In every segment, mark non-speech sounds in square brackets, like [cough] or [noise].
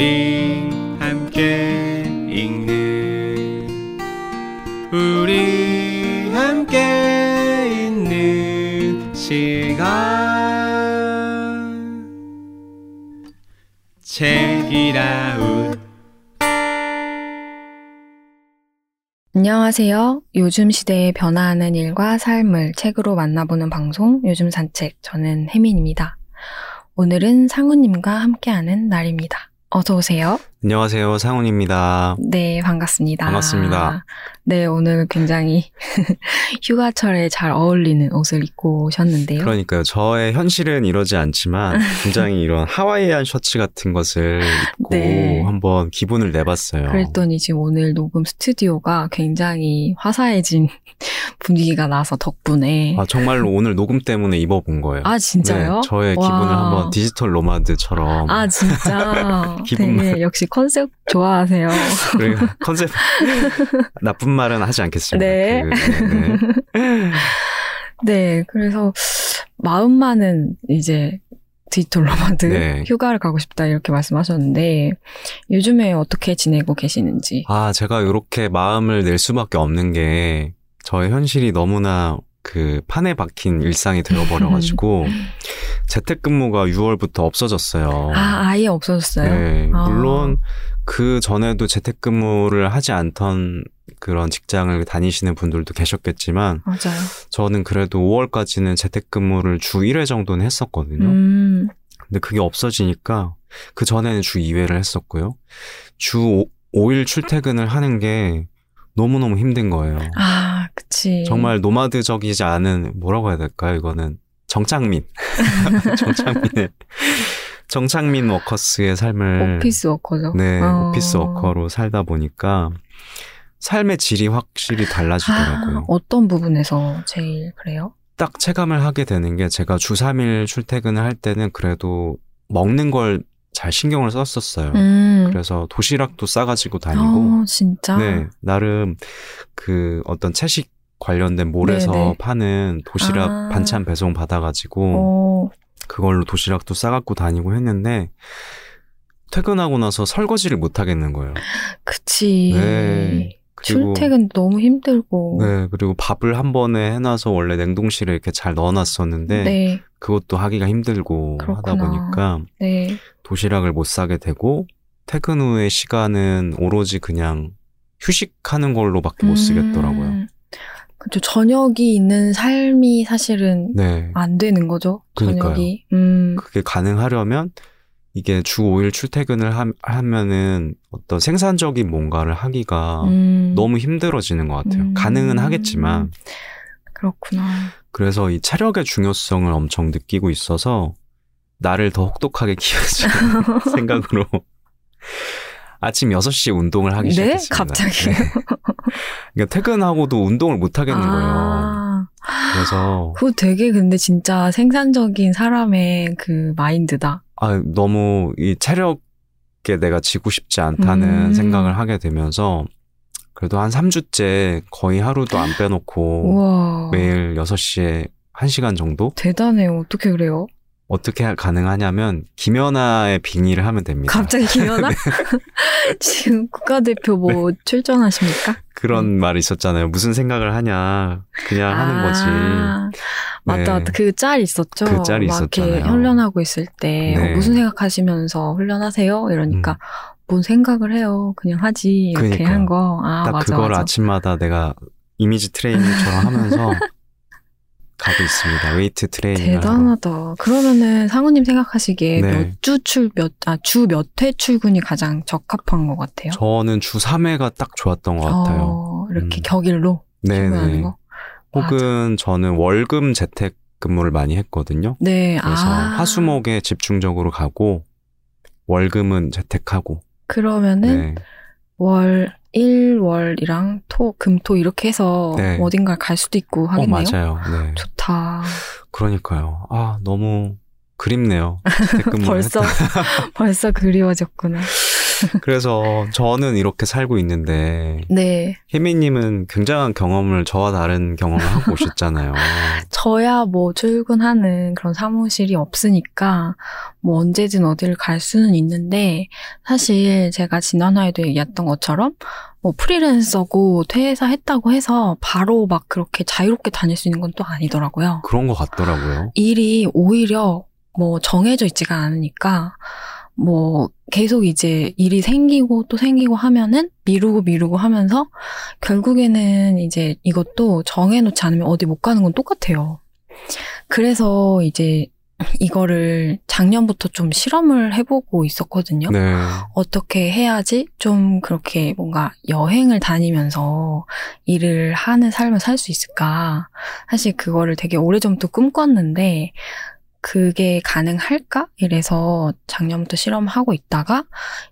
우리 함께 읽는 우리 함께 있는 시간 책이라웃 안녕하세요. 요즘 시대에 변화하는 일과 삶을 책으로 만나보는 방송 요즘 산책 저는 혜민입니다. 오늘은 상우님과 함께하는 날입니다. 어서 오세요. 안녕하세요 상훈입니다 네, 반갑습니다. 반갑습니다. 네, 오늘 굉장히 [laughs] 휴가철에 잘 어울리는 옷을 입고 오셨는데요. 그러니까요 저의 현실은 이러지 않지만 굉장히 [laughs] 이런 하와이안 셔츠 같은 것을 입고 네. 한번 기분을 내봤어요 그랬더니 지금 오늘 녹음 스튜디오가 굉장히 화사해진 [laughs] 분위기가 나서 덕분에 아 정말로 오늘 녹음 때문에 입어본 거예요 아, 진짜요? 네, 저의 와. 기분을 한번 디지털 노마드처럼 아 진짜 기분만. 되게 역시 컨셉 좋아하세요. [laughs] 컨셉 [laughs] 나쁜 말은 하지 않겠습니다. 네. 그, 네, 네. 네, 그래서 마음만은 이제 디지털 노마드 네. 휴가를 가고 싶다 이렇게 말씀하셨는데 요즘에 어떻게 지내고 계시는지. 아 제가 이렇게 마음을 낼 수밖에 없는 게 저의 현실이 너무나 그 판에 박힌 일상이 되어버려가지고 [laughs] 재택근무가 6월부터 없어졌어요. 아 아예 없어졌어요. 네, 아. 물론 그 전에도 재택근무를 하지 않던 그런 직장을 다니시는 분들도 계셨겠지만 맞아요. 저는 그래도 5월까지는 재택근무를 주 1회 정도는 했었거든요. 음, 근데 그게 없어지니까 그 전에는 주 2회를 했었고요. 주 5, 일 출퇴근을 하는 게 너무너무 힘든 거예요. 아 그치. 정말 노마드적이지 않은 뭐라고 해야 될까요? 이거는 정착민. [laughs] 정착민의 정착민 워커스의 삶을 office 워커죠. 네, 어. office worker로 살다 보니까 삶의 질이 확실히 달라지더라고요. 아, 어떤 부분에서 제일 그래요? 딱 체감을 하게 되는 게 제가 주 3일 출퇴근을 할 때는 그래도 먹는 걸 잘 신경을 썼었어요. 음. 그래서 도시락도 싸가지고 다니고, 어, 진짜. 네, 나름 그 어떤 채식 관련된 몰에서 네네. 파는 도시락 아. 반찬 배송 받아가지고, 어, 그걸로 도시락도 싸갖고 다니고 했는데, 퇴근하고 나서 설거지를 못 하겠는 거예요. [gasps] 그치. 네. 그리고 출퇴근 너무 힘들고. 네, 그리고 밥을 한 번에 해놔서 원래 냉동실에 이렇게 잘 넣어놨었는데, 네. 그것도 하기가 힘들고 하다 그렇구나. 보니까 네. 도시락을 못 사게 되고, 퇴근 후의 시간은 오로지 그냥 휴식하는 걸로밖에 못 쓰겠더라고요. 음, 그죠. 저녁이 있는 삶이 사실은 네. 안 되는 거죠. 그러니까요. 저녁이. 음. 그게 가능하려면 이게 주 5일 출퇴근을 하, 하면은 어떤 생산적인 뭔가를 하기가 음. 너무 힘들어지는 것 같아요. 음. 가능은 하겠지만. 그렇구나. 그래서 이 체력의 중요성을 엄청 느끼고 있어서 나를 더 혹독하게 [laughs] 키워주는 [laughs] 생각으로 아침 6시에 운동을 하기 네? 시작했습니다. 갑자기요? 그러니까 퇴근하고도 운동을 못 하겠는 거예요. 아, 그래서 그거 되게 근데 진짜 생산적인 사람의 그 마인드다. 아, 너무 이 체력에 내가 지고 싶지 않다는 음. 생각을 하게 되면서 그래도 한 3주째 거의 하루도 안 빼놓고 우와. 매일 6시에 1시간 정도? 대단해요. 어떻게 그래요? 어떻게 가능하냐면 김연아의 빙의를 하면 됩니다. 갑자기 김연아? [laughs] 네. 지금 국가대표 뭐 출전하십니까? 그런 말이 있었잖아요. 무슨 생각을 하냐. 그냥 하는 거지. 아, 맞다, 네. 그 짤 있었죠. 그 짤이 막 이렇게 있었잖아요. 훈련하고 있을 때 네. 어, 무슨 생각하시면서 훈련하세요? 이러니까 음. 뭔 생각을 해요? 그냥 하지 이렇게 그러니까요. 한 거. 아 딱 맞아 그걸 맞아. 아침마다 내가 이미지 트레이닝처럼 하면서 [laughs] 가고 있습니다. 웨이트 트레이닝. 대단하다. 그러면은 상우님 생각하시기에 네. 몇주 출, 몇, 아, 주 몇 회 출근이 가장 적합한 것 같아요? 저는 주 3회가 딱 좋았던 것 같아요. 어, 이렇게 음. 격일로 출근하는 네네. 거? 혹은 저는 월금 재택 근무를 많이 했거든요. 네, 그래서 아. 화수목에 집중적으로 가고 월금은 재택하고. 그러면은 네. 월, 일, 월이랑 토, 금, 토 이렇게 해서 네. 어딘가를 갈 수도 있고 어 하겠네요. 맞아요. 네. 좋다. 그러니까요. 아 너무 그립네요. [laughs] 벌써 벌써 그리워졌구나. 그래서 저는 이렇게 살고 있는데 네. 혜미님은 굉장한 경험을 저와 다른 경험을 하고 [laughs] 오셨잖아요. 저야 뭐 출근하는 그런 사무실이 없으니까 뭐 언제든 어디를 갈 수는 있는데 사실 제가 지난화에도 얘기했던 것처럼 뭐 프리랜서고 퇴사 했다고 해서 바로 막 그렇게 자유롭게 다닐 수 있는 건 또 아니더라고요. 그런 것 같더라고요. 일이 오히려 뭐 정해져 있지가 않으니까 뭐 계속 이제 일이 생기고 또 생기고 하면은 미루고 미루고 하면서 결국에는 이제 이것도 정해놓지 않으면 어디 못 가는 건 똑같아요. 그래서 이제 이거를 작년부터 좀 실험을 해보고 있었거든요. 네. 어떻게 해야지 좀 그렇게 뭔가 여행을 다니면서 일을 하는 삶을 살 수 있을까. 사실 그거를 되게 오래전부터 꿈꿨는데, 그게 가능할까? 이래서 작년부터 실험하고 있다가,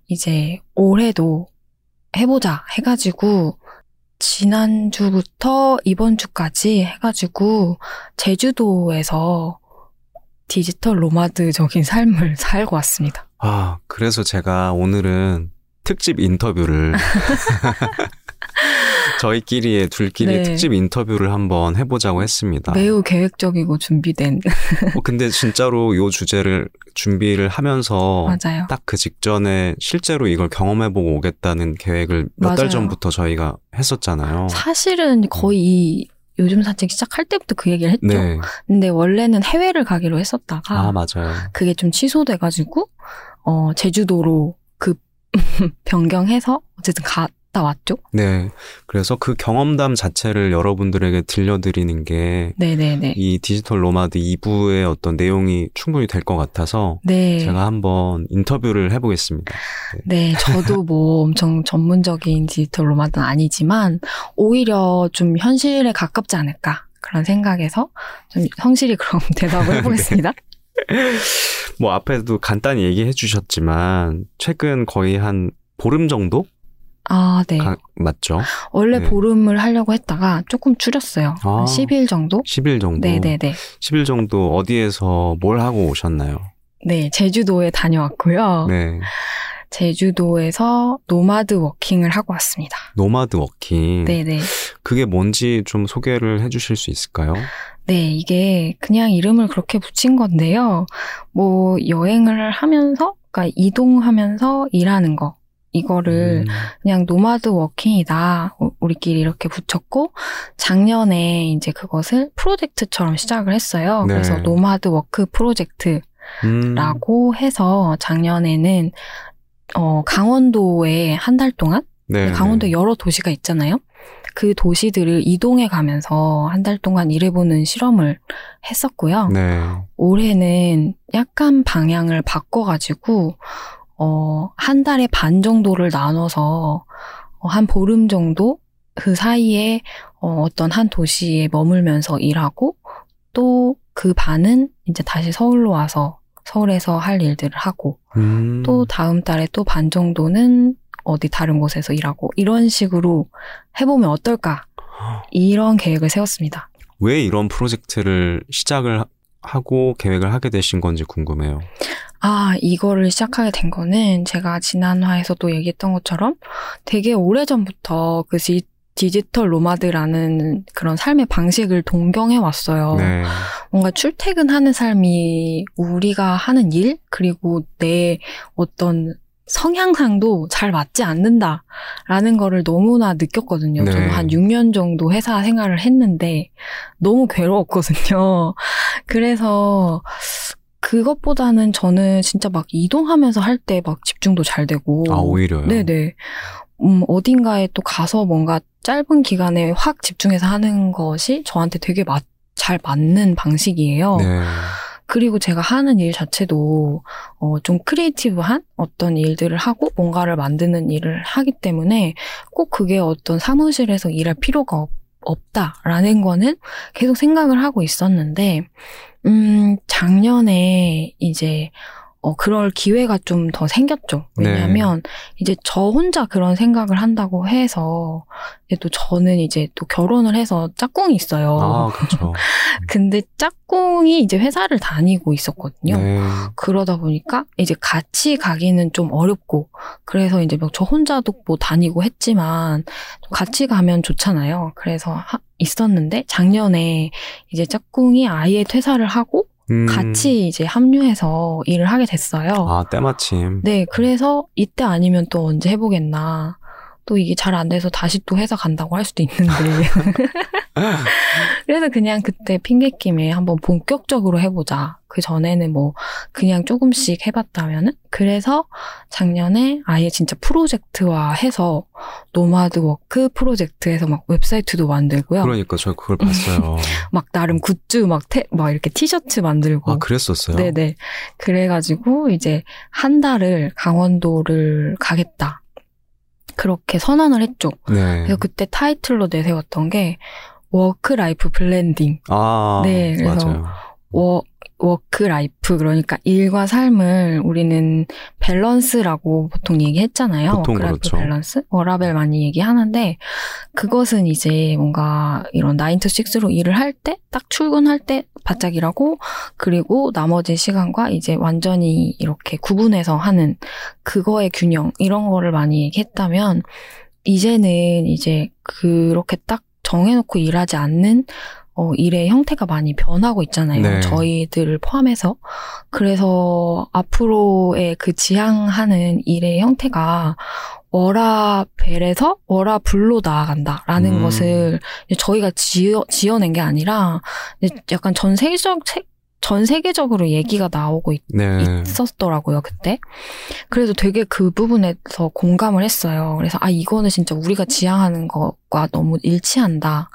이제 올해도 해보자 해가지고, 지난주부터 이번 주까지 해가지고, 제주도에서 디지털 로마드적인 [laughs] 삶을 살고 왔습니다. 아, 그래서 제가 오늘은 특집 인터뷰를 [laughs] [laughs] 저희끼리의 둘끼리 네. 특집 인터뷰를 한번 해보자고 했습니다. 매우 계획적이고 준비된. [laughs] 어, 근데 진짜로 요 주제를 준비를 하면서 맞아요. 딱그 직전에 실제로 이걸 경험해보고 오겠다는 계획을 몇 달. 전부터 저희가 했었잖아요. 사실은 거의 이 요즘 산책 시작할 때부터 그 얘기를 했죠. 네. 근데 원래는 해외를 가기로 했었다가 아, 맞아요. 그게 좀 취소돼 가지고 어 제주도로 그 [laughs] 변경해서 어쨌든 갔 다 왔죠. 네. 그래서 그 경험담 자체를 여러분들에게 들려드리는 게 네네네. 이 디지털 로마드 2부의 어떤 내용이 충분히 될 것 같아서 네. 제가 한번 인터뷰를 해보겠습니다. 네, 저도 [laughs] 뭐 엄청 전문적인 디지털 로마드는 아니지만 오히려 좀 현실에 가깝지 않을까 그런 생각에서 좀 성실히 그럼 [laughs] 대답을 해보겠습니다. 뭐 앞에도 간단히 얘기해 주셨지만 최근 거의 한 보름 정도 아, 네. 가- 맞죠? 원래 네. 보름을 하려고 했다가 조금 줄였어요. 아. 한 10일 정도? 10일 정도. 네네네. 10일 정도 어디에서 뭘 하고 오셨나요? 네, 제주도에 다녀왔고요. 네. 제주도에서 nomad working을 하고 왔습니다. nomad working. 네네. 그게 뭔지 좀 소개를 해 주실 수 있을까요? 네, 이게 그냥 이름을 그렇게 붙인 건데요. 뭐, 여행을 하면서, 그러니까 이동하면서 일하는 거. 이거를 음, 그냥 nomad working이다. 우- 우리끼리 이렇게 붙였고, 작년에 이제 그것을 프로젝트처럼 시작을 했어요. 네. 그래서 nomad work 프로젝트라고 음, 해서 작년에는 어, 강원도에 한 달 동안 네. 강원도 여러 도시가 있잖아요. 그 도시들을 이동해 가면서 한 달 동안 일해보는 실험을 했었고요. 네. 올해는 약간 방향을 바꿔가지고, 어, 한 달에 반 정도를 나눠서, 어, 한 보름 정도 그 사이에 어, 어떤 한 도시에 머물면서 일하고, 또 그 반은 이제 다시 서울로 와서 서울에서 할 일들을 하고, 음, 또 다음 달에 또 반 정도는 어디 다른 곳에서 일하고, 이런 식으로 해보면 어떨까? 이런 계획을 세웠습니다. 왜 이런 프로젝트를 시작을 하- 하고 계획을 하게 되신 건지 궁금해요. 아, 이거를 시작하게 된 거는 제가 지난 화에서도 얘기했던 것처럼 되게 오래전부터 그 디, 디지털 로마드라는 그런 삶의 방식을 동경해 왔어요. 네. 뭔가 출퇴근하는 삶이 우리가 하는 일, 그리고 내 어떤 성향상도 잘 맞지 않는다라는 거를 너무나 느꼈거든요. 네. 저는 한 6년 정도 회사 생활을 했는데 너무 괴로웠거든요. [laughs] 그래서 그것보다는 저는 진짜 막 이동하면서 할 때 막 집중도 잘 되고. 아, 오히려요? 네네. 음, 어딘가에 또 가서 뭔가 짧은 기간에 확 집중해서 하는 것이 저한테 되게 맞, 잘 맞는 방식이에요. 네. 그리고 제가 하는 일 자체도 어, 좀 creative한 어떤 일들을 하고 뭔가를 만드는 일을 하기 때문에 꼭 그게 어떤 사무실에서 일할 필요가 없, 없다라는 거는 계속 생각을 하고 있었는데, 음, 작년에 이제 어, 그럴 기회가 좀 더 생겼죠. 왜냐하면 이제 저 혼자 그런 생각을 한다고 해서 이제 또 저는 이제 또 결혼을 해서 짝꿍이 있어요. 아, 그렇죠. [laughs] 근데 짝꿍이 이제 회사를 다니고 있었거든요. 네. 그러다 보니까 이제 같이 가기는 좀 어렵고 그래서 이제 뭐저 혼자도 뭐 다니고 했지만 같이 가면 좋잖아요. 그래서 하- 있었는데 작년에 이제 짝꿍이 아예 퇴사를 하고 음. 같이 이제 합류해서 일을 하게 됐어요. 아, 때마침. 네, 그래서 이때 아니면 또 언제 해보겠나. 또 이게 잘 안 돼서 다시 또 회사 간다고 할 수도 있는데. [laughs] 그래서 그냥 그때 핑계김에 한번 본격적으로 해보자. 그 전에는 뭐 그냥 조금씩 해봤다면은. 그래서 작년에 아예 진짜 프로젝트화 해서 nomad work 프로젝트에서 막 웹사이트도 만들고요. 그러니까 저 그걸 봤어요. [laughs] 막 나름 굿즈 막, 태, 막 이렇게 티셔츠 만들고. 아, 그랬었어요? 네네. 그래가지고 이제 한 달을 강원도를 가겠다. 그렇게 선언을 했죠. 네. 그래서 그때 타이틀로 내세웠던 게 work life blending. 아, 네, 그래서 맞아요. 워, work life 그러니까 일과 삶을 우리는 밸런스라고 보통 얘기했잖아요. 보통 work life 그렇죠. 밸런스 워라밸 많이 얘기하는데 그것은 이제 뭔가 이런 9 to 6로 일을 할 때 딱 출근할 때 바짝 일하고 그리고 나머지 시간과 이제 완전히 이렇게 구분해서 하는 그거의 균형 이런 거를 많이 얘기했다면 이제는 이제 그렇게 딱 정해놓고 일하지 않는 어, 일의 형태가 많이 변하고 있잖아요. 네. 저희들을 포함해서. 그래서 앞으로의 그 지향하는 일의 형태가 워라벨에서 워라블로 나아간다라는 음. 것을 저희가 지어, 지어낸 게 아니라 약간 전 세계적, 세- 전 세계적으로 얘기가 나오고 있, 네. 있었더라고요, 그때. 그래서 되게 그 부분에서 공감을 했어요. 그래서, 아, 이거는 진짜 우리가 지향하는 것과 너무 일치한다.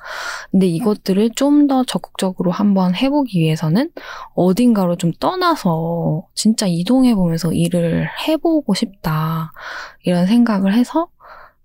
근데 이것들을 좀 더 적극적으로 한번 해보기 위해서는 어딘가로 좀 떠나서 진짜 이동해보면서 일을 해보고 싶다. 이런 생각을 해서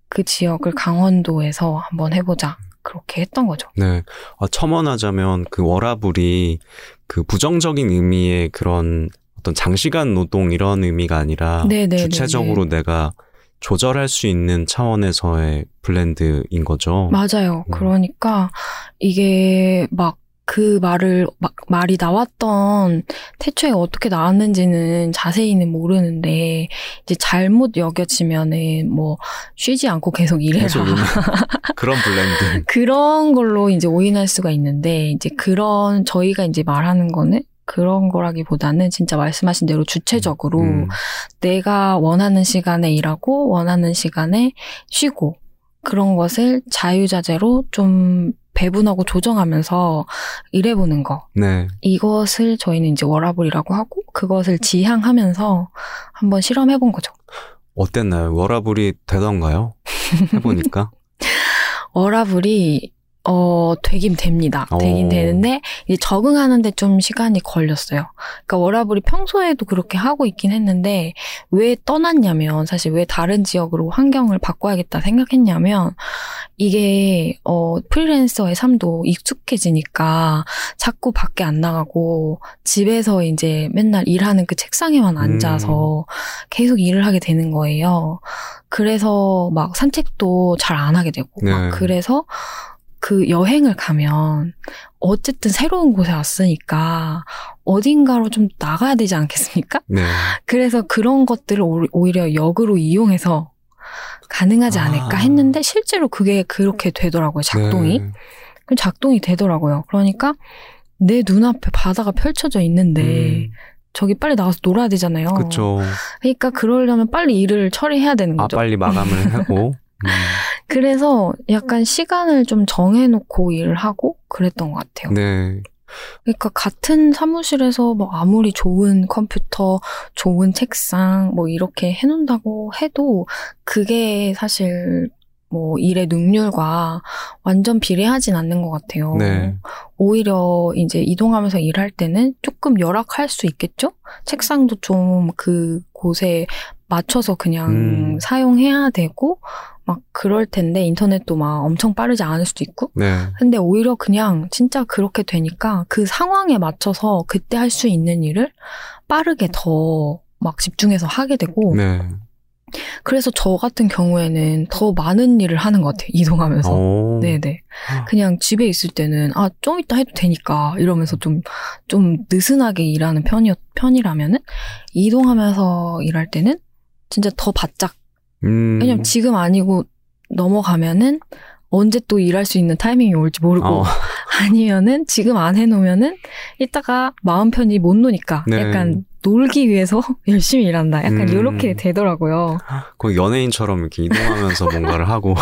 그 지역을 강원도에서 한번 해보자. 그렇게 했던 거죠. 네. 아, 첨언하자면 그 워라블이 그 부정적인 의미의 그런 어떤 장시간 노동 이런 의미가 아니라 네네네네. 주체적으로 내가 조절할 수 있는 차원에서의 블렌드인 거죠. 맞아요. 음. 그러니까 이게 막 그 말을 막 말이 나왔던 태초에 어떻게 나왔는지는 자세히는 모르는데 이제 잘못 여겨지면은 뭐 쉬지 않고 계속 일해라 계속 그런 블렌드. [laughs] 그런 걸로 이제 오인할 수가 있는데 이제 그런 저희가 이제 말하는 거는 그런 거라기보다는 진짜 말씀하신 대로 주체적으로 음, 내가 원하는 시간에 일하고 원하는 시간에 쉬고 그런 것을 자유자재로 좀 배분하고 조정하면서 일해보는 거. 네. 이것을 저희는 이제 워라블이라고 하고 그것을 지향하면서 한번 실험해본 거죠. 어땠나요? 워라블이 되던가요? 해보니까. [laughs] 워라블이 어 되긴 됩니다. 되긴 오. 되는데 이제 적응하는데 좀 시간이 걸렸어요. 그러니까 워라블이 평소에도 그렇게 하고 있긴 했는데 왜 떠났냐면 사실 왜 다른 지역으로 환경을 바꿔야겠다 생각했냐면 이게 어 프리랜서의 삶도 익숙해지니까 자꾸 밖에 안 나가고 집에서 이제 맨날 일하는 그 책상에만 앉아서 계속 일을 하게 되는 거예요. 그래서 막 산책도 잘 안 하게 되고 막 네. 그래서 그 여행을 가면 어쨌든 새로운 곳에 왔으니까 어딘가로 좀 나가야 되지 않겠습니까? 네. 그래서 그런 것들을 오- 오히려 역으로 이용해서 가능하지 않을까 아. 했는데 실제로 그게 그렇게 되더라고요. 작동이. 네. 그럼 작동이 되더라고요. 그러니까 내 눈앞에 바다가 펼쳐져 있는데 음, 저기 빨리 나가서 놀아야 되잖아요. 그쵸. 그러니까 그러려면 빨리 일을 처리해야 되는 아, 거죠. 빨리 마감을 [laughs] 하고. 음, 그래서 약간 시간을 좀 정해놓고 일을 하고 그랬던 것 같아요. 네. 그러니까 같은 사무실에서 뭐 아무리 좋은 컴퓨터, 좋은 책상 뭐 이렇게 해놓는다고 해도 그게 사실 뭐 일의 능률과 완전 비례하진 않는 것 같아요. 네. 오히려 이제 이동하면서 일할 때는 조금 열악할 수 있겠죠? 책상도 좀 그 곳에 맞춰서 그냥 음. 사용해야 되고 막 그럴 텐데 인터넷도 막 엄청 빠르지 않을 수도 있고 네. 근데 오히려 그냥 진짜 그렇게 되니까 그 상황에 맞춰서 그때 할 수 있는 일을 빠르게 더 막 집중해서 하게 되고 네. 그래서 저 같은 경우에는 더 많은 일을 하는 것 같아요. 이동하면서. 오. 네네. 그냥 집에 있을 때는, 아, 좀 이따 해도 되니까, 이러면서 좀, 좀 느슨하게 일하는 편이, 편이라면은, 이동하면서 일할 때는, 진짜 더 바짝. 음. 왜냐면 지금 아니고 넘어가면은, 언제 또 일할 수 있는 타이밍이 올지 모르고, 어. [laughs] 아니면은 지금 안 해놓으면은, 이따가 마음 편히 못 노니까, 네. 약간 놀기 위해서 [laughs] 열심히 일한다. 약간 음. 이렇게 되더라고요. 거의 연예인처럼 이렇게 이동하면서 [laughs] 뭔가를 하고.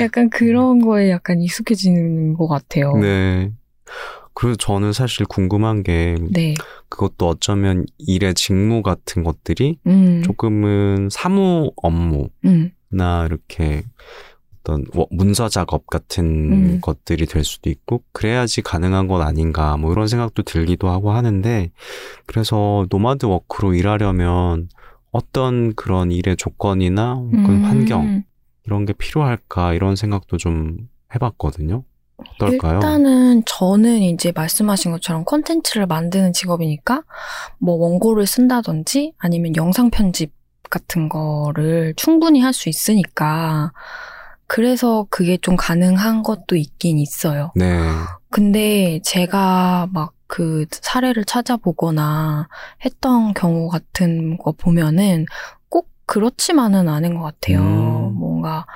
약간 그런 거에 약간 익숙해지는 것 같아요. 네. 그리고 저는 사실 궁금한 게 네. 그것도 어쩌면 일의 직무 같은 것들이 음. 조금은 사무 업무나 음. 이렇게 어떤 워- 문서 작업 같은 음. 것들이 될 수도 있고 그래야지 가능한 건 아닌가 뭐 이런 생각도 들기도 하고 하는데 그래서 nomad work로 일하려면 어떤 그런 일의 조건이나 혹은 음. 환경 이런 게 필요할까 이런 생각도 좀 해봤거든요. 어떨까요? 일단은 저는 이제 말씀하신 것처럼 콘텐츠를 만드는 직업이니까 뭐 원고를 쓴다든지 아니면 영상 편집 같은 거를 충분히 할 수 있으니까 그래서 그게 좀 가능한 것도 있긴 있어요. 네. 근데 제가 막 그 사례를 찾아보거나 했던 경우 같은 거 보면은 꼭 그렇지만은 않은 것 같아요. 음. 뭔가,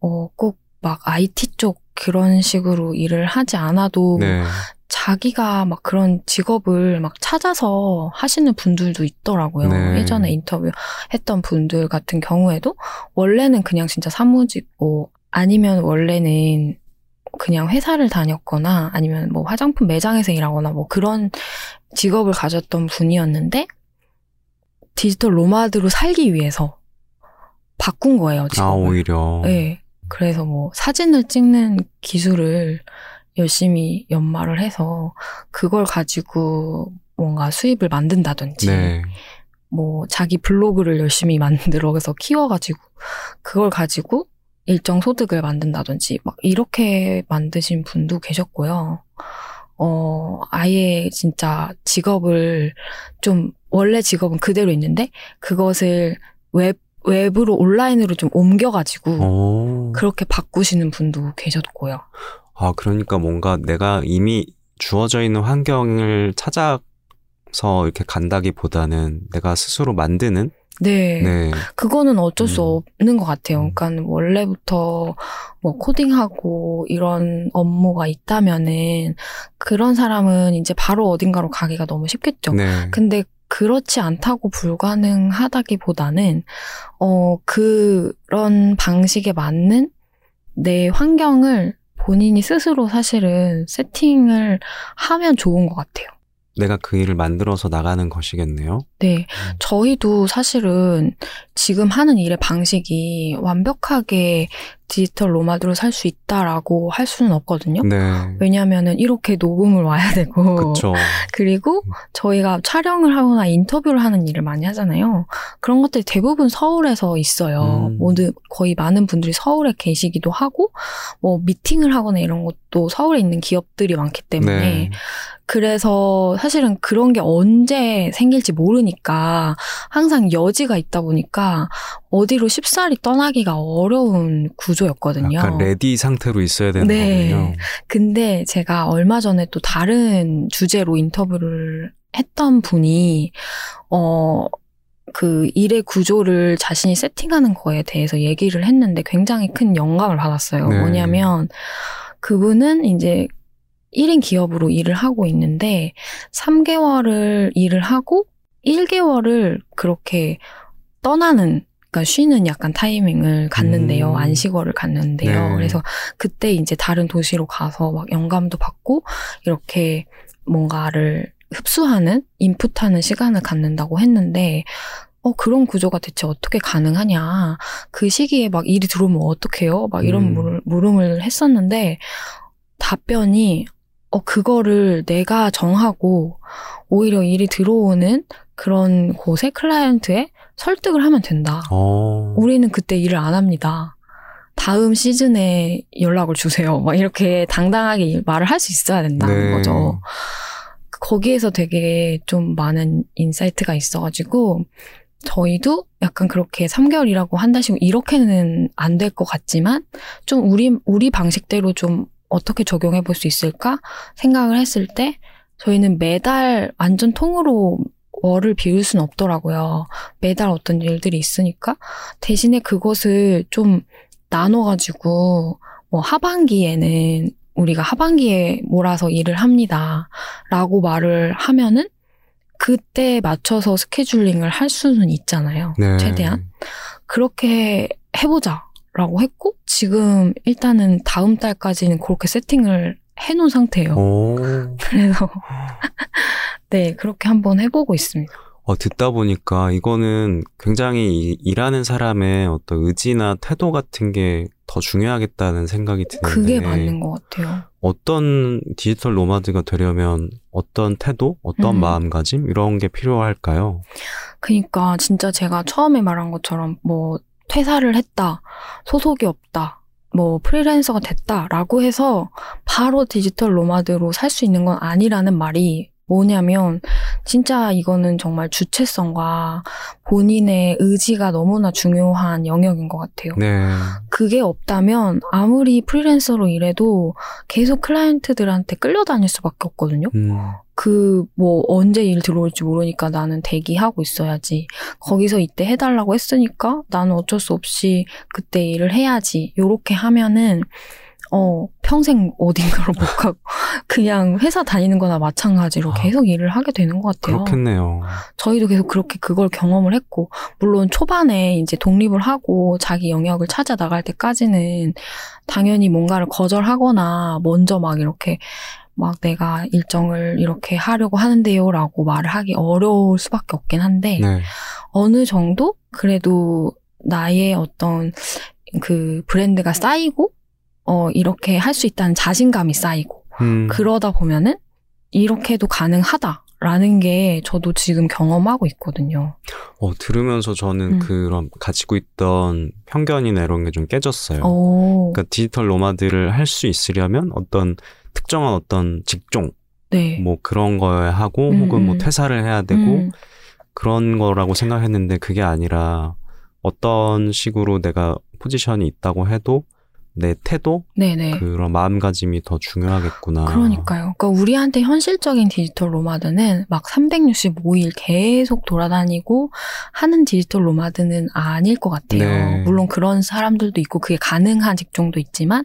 어, 꼭 막 IT 쪽 그런 식으로 일을 하지 않아도 네. 자기가 막 그런 직업을 막 찾아서 하시는 분들도 있더라고요. 네. 예전에 인터뷰 했던 분들 같은 경우에도 원래는 그냥 진짜 사무직 뭐 아니면 원래는 그냥 회사를 다녔거나 아니면 뭐 화장품 매장에서 일하거나 뭐 그런 직업을 가졌던 분이었는데 디지털 로마드로 살기 위해서 바꾼 거예요, 아, 직업을. 오히려. 네. 그래서 뭐 사진을 찍는 기술을 열심히 연마를 해서 그걸 가지고 뭔가 수입을 만든다든지 네. 뭐 자기 블로그를 열심히 [laughs] 만들어서 키워가지고 그걸 가지고 일정 소득을 만든다든지 막 이렇게 만드신 분도 계셨고요. 어, 아예 진짜 직업을 좀 원래 직업은 그대로 있는데 그것을 웹 웹으로 온라인으로 좀 옮겨가지고 오. 그렇게 바꾸시는 분도 계셨고요. 아, 그러니까 뭔가 내가 이미 주어져 있는 환경을 찾아서 이렇게 간다기보다는 내가 스스로 만드는? 네. 네. 그거는 어쩔 수 음. 없는 것 같아요. 음. 그러니까 원래부터 뭐 코딩하고 이런 업무가 있다면은 그런 사람은 이제 바로 어딘가로 가기가 너무 쉽겠죠. 네. 근데 그렇지 않다고 불가능하다기보다는 어 그런 방식에 맞는 내 환경을 본인이 스스로 사실은 세팅을 하면 좋은 것 같아요. 내가 그 일을 만들어서 나가는 것이겠네요. 네. 저희도 사실은 지금 하는 일의 방식이 완벽하게 디지털 로마드로 살 수 있다라고 할 수는 없거든요. 네. 왜냐면은 이렇게 녹음을 와야 되고. 그쵸. [laughs] 그리고 저희가 촬영을 하거나 인터뷰를 하는 일을 많이 하잖아요. 그런 것들이 대부분 서울에서 있어요. 음. 모두 거의 많은 분들이 서울에 계시기도 하고 뭐 미팅을 하거나 이런 것도 서울에 있는 기업들이 많기 때문에 네. 그래서 사실은 그런 게 언제 생길지 모르니까 항상 여지가 있다 보니까 어디로 쉽사리 떠나기가 어려운 구조였거든요. 약간 ready 상태로 있어야 되는 네. 거군요. 근데 제가 얼마 전에 또 다른 주제로 인터뷰를 했던 분이, 어, 그 일의 구조를 자신이 세팅하는 거에 대해서 얘기를 했는데 굉장히 큰 영감을 받았어요. 네. 뭐냐면 그분은 이제 1인 기업으로 일을 하고 있는데 3개월을 일을 하고 1개월을 그렇게 떠나는 그러니까 쉬는 약간 타이밍을 갖는데요. 음. 안식월을 갖는데요. 네. 그래서 그때 이제 다른 도시로 가서 막 영감도 받고 이렇게 뭔가를 흡수하는 인풋하는 시간을 갖는다고 했는데 어 그런 구조가 대체 어떻게 가능하냐 그 시기에 막 일이 들어오면 어떡해요 막 이런 음. 물, 물음을 했었는데 답변이 어 그거를 내가 정하고 오히려 일이 들어오는 그런 곳에 클라이언트에 설득을 하면 된다. 어. 우리는 그때 일을 안 합니다. 다음 시즌에 연락을 주세요. 막 이렇게 당당하게 말을 할 수 있어야 된다는 네. 거죠. 거기에서 되게 좀 많은 insight가 있어가지고 저희도 약간 그렇게 3개월 이라고 한다시고 이렇게는 안 될 것 같지만 좀 우리 우리 방식대로 좀 어떻게 적용해 볼 수 있을까 생각을 했을 때 저희는 매달 완전 통으로 월을 비울 수는 없더라고요. 매달 어떤 일들이 있으니까 대신에 그것을 좀 나눠가지고 뭐 하반기에는 우리가 하반기에 몰아서 일을 합니다. 라고 말을 하면은 그때 맞춰서 스케줄링을 할 수는 있잖아요. 네. 최대한. 그렇게 해보자. 라고 했고, 지금 일단은 다음 달까지는 그렇게 세팅을 해놓은 상태예요. 오. [laughs] 그래서, [laughs] 네, 그렇게 한번 해보고 있습니다. 어, 듣다 보니까 이거는 굉장히 이- 일하는 사람의 어떤 의지나 태도 같은 게 더 중요하겠다는 생각이 드는데 그게 맞는 것 같아요. 어떤 디지털 노마드가 되려면 어떤 태도, 어떤 음. 마음가짐 이런 게 필요할까요? 그니까 진짜 제가 처음에 말한 것처럼 뭐 퇴사를 했다, 소속이 없다, 뭐 프리랜서가 됐다라고 해서 바로 디지털 노마드로 살 수 있는 건 아니라는 말이 뭐냐면 진짜 이거는 정말 주체성과 본인의 의지가 너무나 중요한 영역인 것 같아요. 네. 그게 없다면 아무리 프리랜서로 일해도 계속 클라이언트들한테 끌려다닐 수밖에 없거든요. 음, 그, 뭐, 언제 일 들어올지 모르니까 나는 대기하고 있어야지. 거기서 이때 해달라고 했으니까 나는 어쩔 수 없이 그때 일을 해야지. 요렇게 하면은, 어, 평생 어딘가로 못 가고, [laughs] 그냥 회사 다니는 거나 마찬가지로 아. 계속 일을 하게 되는 것 같아요. 그렇겠네요. 저희도 계속 그렇게 그걸 경험을 했고, 물론 초반에 이제 독립을 하고 자기 영역을 찾아 나갈 때까지는 당연히 뭔가를 거절하거나 먼저 막 이렇게 막 내가 일정을 이렇게 하려고 하는데요 라고 말을 하기 어려울 수밖에 없긴 한데, 네. 어느 정도 그래도 나의 어떤 그 브랜드가 쌓이고, 어, 이렇게 할 수 있다는 자신감이 쌓이고, 음, 그러다 보면은 이렇게도 가능하다라는 게 저도 지금 경험하고 있거든요. 어, 들으면서 저는 음. 그런 가지고 있던 편견이나 이런 게 좀 깨졌어요. 오, 그러니까 디지털 노마드를 할 수 있으려면 어떤 특정한 어떤 직종 네. 뭐 그런 거에 하고 음, 혹은 뭐 음. 퇴사를 해야 되고 음, 그런 거라고 생각했는데 그게 아니라 어떤 식으로 내가 포지션이 있다고 해도 내 태도 네네. 그런 마음가짐이 더 중요하겠구나. 그러니까요. 그러니까 우리한테 현실적인 디지털 노마드는 막 365일 계속 돌아다니고 하는 디지털 노마드는 아닐 것 같아요. 네. 물론 그런 사람들도 있고 그게 가능한 직종도 있지만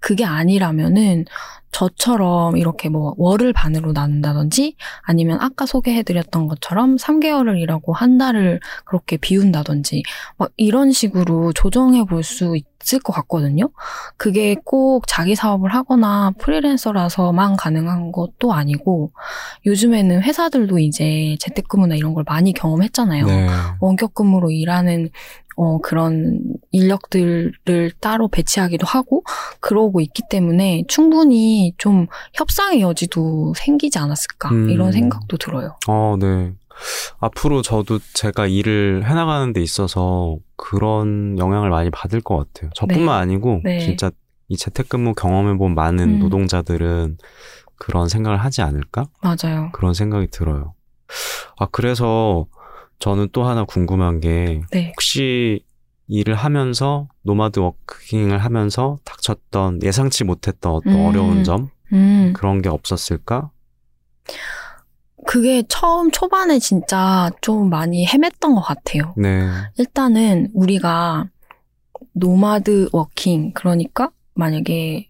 그게 아니라면은 저처럼 이렇게 뭐 월을 반으로 나눈다든지 아니면 아까 소개해드렸던 것처럼 3개월을 일하고 한 달을 그렇게 비운다든지 막 이런 식으로 조정해 볼 수 있을 것 같거든요. 그게 꼭 자기 사업을 하거나 프리랜서라서만 가능한 것도 아니고 요즘에는 회사들도 이제 재택근무나 이런 걸 많이 경험했잖아요. 네. 원격 근무로 일하는 어, 그런 인력들을 따로 배치하기도 하고 그러고 있기 때문에 충분히 좀 협상의 여지도 생기지 않았을까 음. 이런 생각도 들어요. 어, 네. 앞으로 저도 제가 일을 해나가는 데 있어서 그런 영향을 많이 받을 것 같아요. 저뿐만 네. 아니고 네. 진짜 이 재택근무 경험해본 많은 음. 노동자들은 그런 생각을 하지 않을까? 맞아요. 그런 생각이 들어요. 아, 그래서 저는 또 하나 궁금한 게 네. 혹시 일을 하면서 nomad working을 하면서 닥쳤던 예상치 못했던 어떤 음. 어려운 점 음. 그런 게 없었을까? 그게 처음 초반에 진짜 좀 많이 헤맸던 것 같아요. 네. 일단은 우리가 nomad working 그러니까 만약에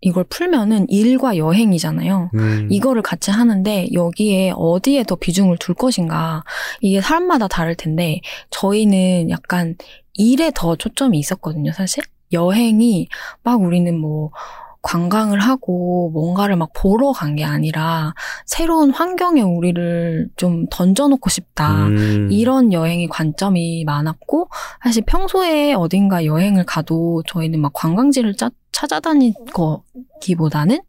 이걸 풀면은 일과 여행이잖아요. 음, 이거를 같이 하는데 여기에 어디에 더 비중을 둘 것인가. 이게 사람마다 다를 텐데 저희는 약간 일에 더 초점이 있었거든요 사실. 여행이 막 우리는 뭐 관광을 하고 뭔가를 막 보러 간 게 아니라 새로운 환경에 우리를 좀 던져놓고 싶다 음, 이런 여행이 관점이 많았고 사실 평소에 어딘가 여행을 가도 저희는 막 관광지를 짜, 찾아다닌 거기보다는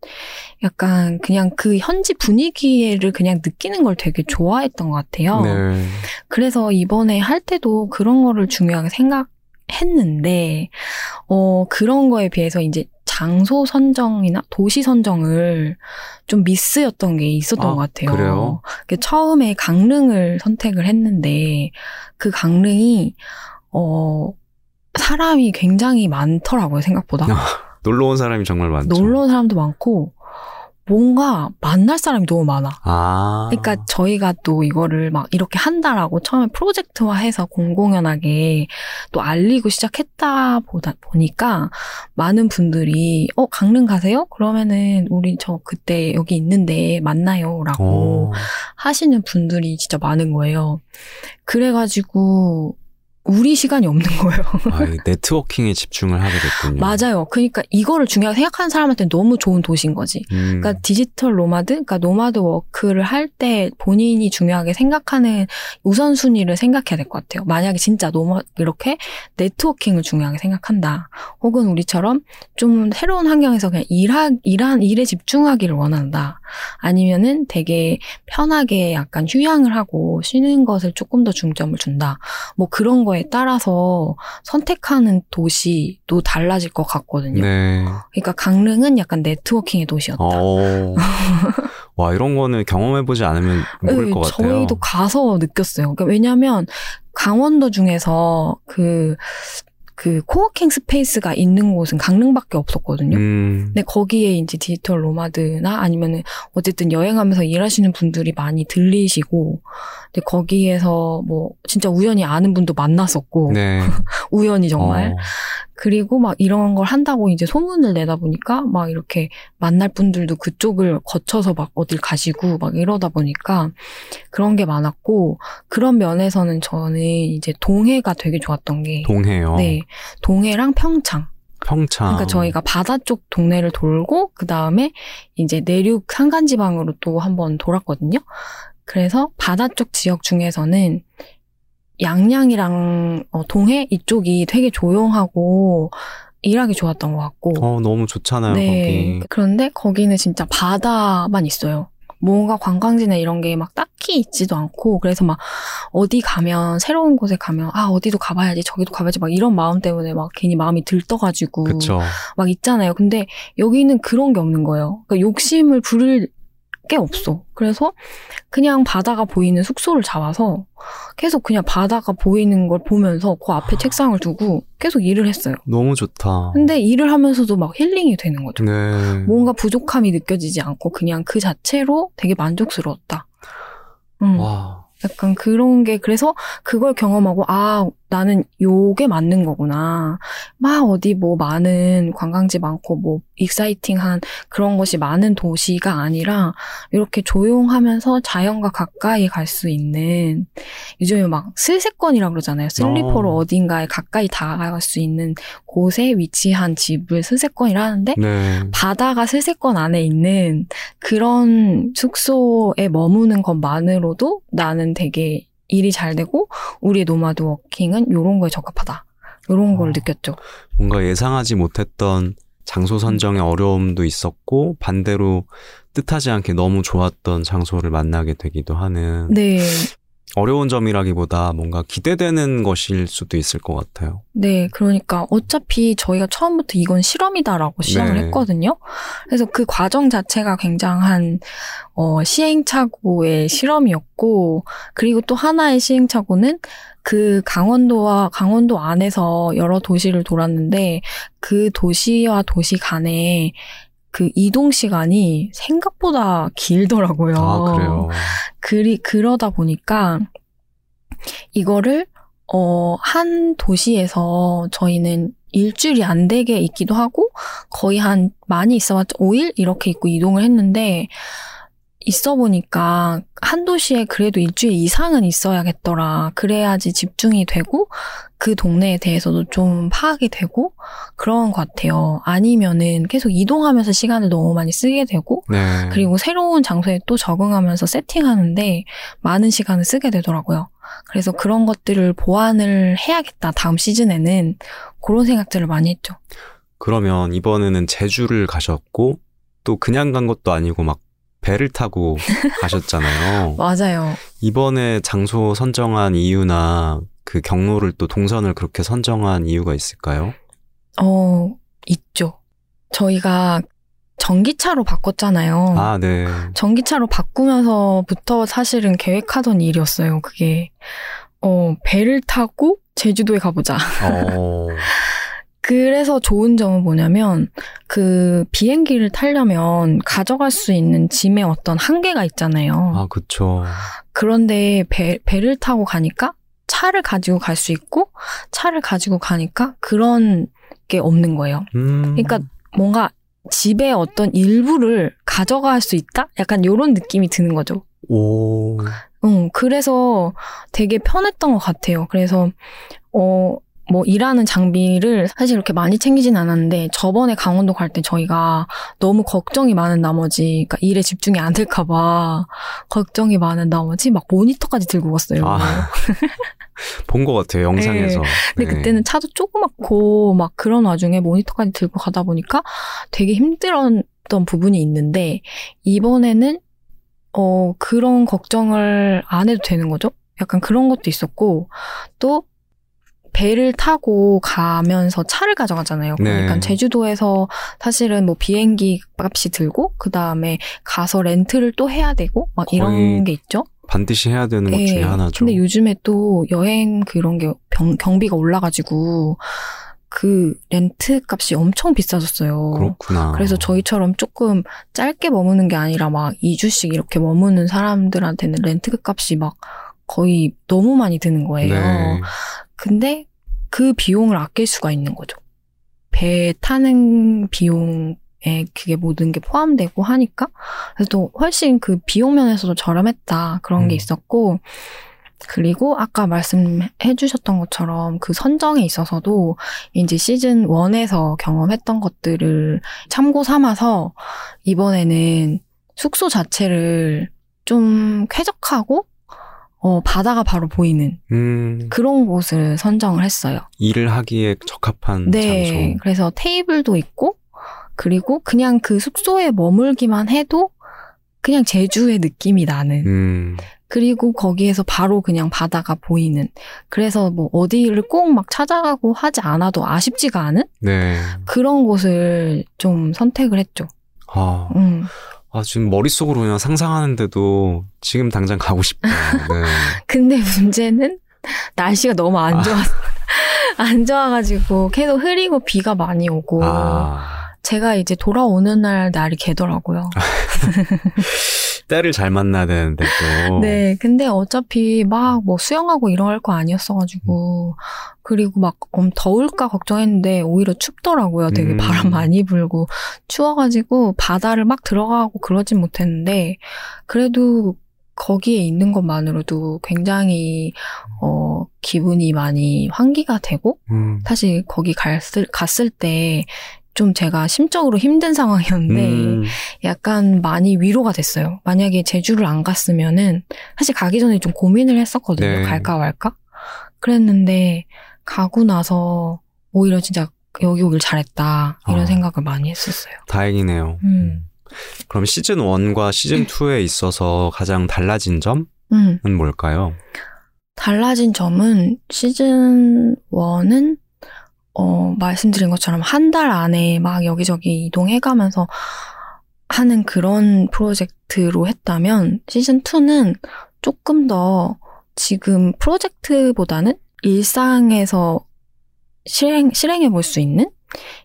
약간 그냥 그 현지 분위기를 그냥 느끼는 걸 되게 좋아했던 것 같아요. 네. 그래서 이번에 할 때도 그런 거를 중요하게 생각 했는데 어 그런 거에 비해서 이제 장소 선정이나 도시 선정을 좀 미스였던 게 있었던 아, 것 같아요. 그래요? 그 처음에 강릉을 선택을 했는데 그 강릉이 어 사람이 굉장히 많더라고요 생각보다 [laughs] 놀러 온 사람이 정말 많죠. 놀러 온 사람도 많고 뭔가 만날 사람이 너무 많아. 아. 그러니까 저희가 또 이거를 막 이렇게 한다라고 처음에 프로젝트화해서 공공연하게 또 알리고 시작했다 보다 보니까 많은 분들이 어 강릉 가세요? 그러면은 우리 저 그때 여기 있는데 만나요라고 어. 하시는 분들이 진짜 많은 거예요. 그래가지고 우리 시간이 없는 거예요. 아, 이 networking에 집중을 하게 됐군요. [laughs] 맞아요. 그러니까 이거를 중요하게 생각하는 사람한테 너무 좋은 도시인 거지. 음. 그러니까 디지털 노마드, 그러니까 nomad work를 할 때 본인이 중요하게 생각하는 우선순위를 생각해야 될 것 같아요. 만약에 진짜 노마 이렇게 네트워킹을 중요하게 생각한다. 혹은 우리처럼 좀 새로운 환경에서 그냥 일하 일한 일에 집중하기를 원한다. 아니면은 되게 편하게 약간 휴양을 하고 쉬는 것을 조금 더 중점을 준다. 뭐 그런 거에 따라서 선택하는 도시도 달라질 것 같거든요. 네. 그러니까 강릉은 약간 네트워킹의 도시였다. 어. [laughs] 와, 이런 거는 경험해보지 않으면 모를 네, 것 같아요. 저희도 가서 느꼈어요. 그러니까 왜냐하면 강원도 중에서 그, 그 co-working space가 있는 곳은 강릉밖에 없었거든요. 음. 근데 거기에 이제 디지털 노마드나 아니면은 어쨌든 여행하면서 일하시는 분들이 많이 들리시고, 근데 거기에서 뭐 진짜 우연히 아는 분도 만났었고, 네. [laughs] 우연히 정말. 어. 그리고 막 이런 걸 한다고 이제 소문을 내다 보니까 막 이렇게 만날 분들도 그쪽을 거쳐서 막 어딜 가시고 막 이러다 보니까 그런 게 많았고 그런 면에서는 저는 이제 동해가 되게 좋았던 게 동해요. 네. 동해랑 평창. 평창. 그러니까 저희가 바다 쪽 동네를 돌고 그 다음에 이제 내륙 산간지방으로 또 한번 돌았거든요. 그래서 바다 쪽 지역 중에서는 양양이랑 어, 동해 이쪽이 되게 조용하고 일하기 좋았던 것 같고. 어, 너무 좋잖아요, 네. 거기. 그런데 거기는 진짜 바다만 있어요. 뭔가 관광지나 이런 게 막 딱히 있지도 않고 그래서 막 어디 가면 새로운 곳에 가면 아 어디도 가봐야지 저기도 가봐야지 막 이런 마음 때문에 막 괜히 마음이 들떠가지고 그쵸. 막 있잖아요. 근데 여기는 그런 게 없는 거예요. 그러니까 욕심을 부릴 게 없어. 그래서 그냥 바다가 보이는 숙소를 잡아서 계속 그냥 바다가 보이는 걸 보면서 그 앞에 책상을 두고 계속 일을 했어요. 너무 좋다. 근데 일을 하면서도 막 힐링이 되는 거죠. 네. 뭔가 부족함이 느껴지지 않고 그냥 그 자체로 되게 만족스러웠다. 음, 와. 약간 그런 게 그래서 그걸 경험하고 아 나는 요게 맞는 거구나. 막 어디 뭐 많은 관광지 많고 뭐 exciting한 그런 것이 많은 도시가 아니라 이렇게 조용하면서 자연과 가까이 갈 수 있는 요즘에 막 슬세권이라 그러잖아요. 슬리퍼로 어. 어. 딘가에 가까이 다가갈 수 있는 곳에 위치한 집을 슬세권이라 하는데 네. 바다가 슬세권 안에 있는 그런 숙소에 머무는 것만으로도 나는 되게 일이 잘 되고 우리의 nomad working은 이런 거에 적합하다. 이런 걸 어. 느꼈죠. 뭔가 예상하지 못했던 장소 선정의 어려움도 있었고, 반대로 뜻하지 않게 너무 좋았던 장소를 만나게 되기도 하는 네. 어려운 점이라기보다 뭔가 기대되는 것일 수도 있을 것 같아요. 네. 그러니까 어차피 저희가 처음부터 이건 실험이다라고 시작을 네. 했거든요. 그래서 그 과정 자체가 굉장한 어, 시행착오의 실험이었고, 그리고 또 하나의 시행착오는 그 강원도와 강원도 안에서 여러 도시를 돌았는데 그 도시와 도시 간에 그 이동 시간이 생각보다 길더라고요. 아, 그래요. 그리 그러다 보니까 이거를 어, 한 도시에서 저희는 일주일이 안 되게 있기도 하고 거의 한 많이 있어봤자 5일 이렇게 있고 이동을 했는데 있어 보니까 한 도시에 그래도 일주일 이상은 있어야겠더라. 그래야지 집중이 되고 그 동네에 대해서도 좀 파악이 되고 그런 것 같아요. 아니면은 계속 이동하면서 시간을 너무 많이 쓰게 되고 네. 그리고 새로운 장소에 또 적응하면서 세팅하는데 많은 시간을 쓰게 되더라고요. 그래서 그런 것들을 보완을 해야겠다. 다음 시즌에는 그런 생각들을 많이 했죠. 그러면 이번에는 제주를 가셨고, 또 그냥 간 것도 아니고 막 배를 타고 [laughs] 가셨잖아요. 맞아요. 이번에 장소 선정한 이유나 그 경로를 또 동선을 그렇게 선정한 이유가 있을까요? 어, 있죠. 저희가 전기차로 바꿨잖아요. 아, 네. 전기차로 바꾸면서부터 사실은 계획하던 일이었어요. 그게 어 배를 타고 제주도에 가보자. 어, [laughs] 그래서 좋은 점은 뭐냐면 그 비행기를 타려면 가져갈 수 있는 짐의 어떤 한계가 있잖아요. 아, 그쵸. 그런데 배, 배를 타고 가니까 차를 가지고 갈 수 있고 차를 가지고 가니까 그런 게 없는 거예요. 음. 그러니까 뭔가 집의 어떤 일부를 가져갈 수 있다? 약간 이런 느낌이 드는 거죠. 오. 응, 그래서 되게 편했던 것 같아요. 그래서, 어, 뭐, 일하는 장비를 사실 이렇게 많이 챙기진 않았는데, 저번에 강원도 갈 때 저희가 너무 걱정이 많은 나머지, 그러니까 일에 집중이 안 될까봐, 걱정이 많은 나머지, 막 모니터까지 들고 갔어요. 아, [laughs] 본것 같아요, 영상에서. 근데 네. 그때는 차도 조그맣고, 막 그런 와중에 모니터까지 들고 가다 보니까 되게 힘들었던 부분이 있는데, 이번에는, 어, 그런 걱정을 안 해도 되는 거죠? 약간 그런 것도 있었고, 또, 배를 타고 가면서 차를 가져가잖아요. 그러니까 네. 제주도에서 사실은 뭐 비행기 값이 들고, 그 다음에 가서 렌트를 또 해야 되고, 막 이런 게 있죠? 반드시 해야 되는 것 예. 중에 하나죠. 근데 요즘에 또 여행 그런 게 병, 경비가 올라가지고 그 렌트 값이 엄청 비싸졌어요. 그렇구나. 그래서 저희처럼 조금 짧게 머무는 게 아니라 막 2주씩 이렇게 머무는 사람들한테는 렌트 값이 막 거의 너무 많이 드는 거예요. 네. 근데 그 비용을 아낄 수가 있는 거죠. 배 타는 비용에 그게 모든 게 포함되고 하니까 그래서 또 훨씬 그 비용 면에서도 저렴했다 그런 게 음. 있었고 그리고 아까 말씀해 주셨던 것처럼 그 선정에 있어서도 이제 시즌 1에서 경험했던 것들을 참고 삼아서 이번에는 숙소 자체를 좀 쾌적하고 어, 바다가 바로 보이는 음, 그런 곳을 선정을 했어요. 일을 하기에 적합한 네. 장소. 그래서 테이블도 있고, 그리고 그냥 그 숙소에 머물기만 해도 그냥 제주의 느낌이 나는. 음, 그리고 거기에서 바로 그냥 바다가 보이는. 그래서 뭐 어디를 꼭 막 찾아가고 하지 않아도 아쉽지가 않은 네. 그런 곳을 좀 선택을 했죠. 아, 음. 아, 지금 머릿속으로 그냥 상상하는데도 지금 당장 가고 싶다. 네. [laughs] 근데 문제는 날씨가 너무 안 아. 좋아. [laughs] 안 좋아가지고 계속 흐리고 비가 많이 오고. 아, 제가 이제 돌아오는 날 날이 개더라고요. [laughs] 때를 잘 만나야 되는데 또. [laughs] 네, 근데 어차피 막 뭐 수영하고 이럴 거 아니었어가지고, 그리고 막 엄, 더울까 걱정했는데 오히려 춥더라고요. 되게 음. 바람 많이 불고, 추워가지고 바다를 막 들어가고 그러진 못했는데, 그래도 거기에 있는 것만으로도 굉장히, 어, 기분이 많이 환기가 되고, 음, 사실 거기 갔을, 갔을 때, 좀 제가 심적으로 힘든 상황이었는데, 음, 약간 많이 위로가 됐어요. 만약에 제주를 안 갔으면은 사실 가기 전에 좀 고민을 했었거든요. 네. 갈까 말까? 그랬는데 가고 나서 오히려 진짜 여기 오길 잘했다 이런 아. 생각을 많이 했었어요. 다행이네요. 음. 그럼 시즌 1과 시즌 2에 있어서 가장 달라진 점은 음. 뭘까요? 달라진 점은 시즌 1은 어, 말씀드린 것처럼 한 달 안에 막 여기저기 이동해가면서 하는 그런 프로젝트로 했다면 시즌 2는 조금 더 지금 프로젝트보다는 일상에서 실행, 실행해 볼 수 있는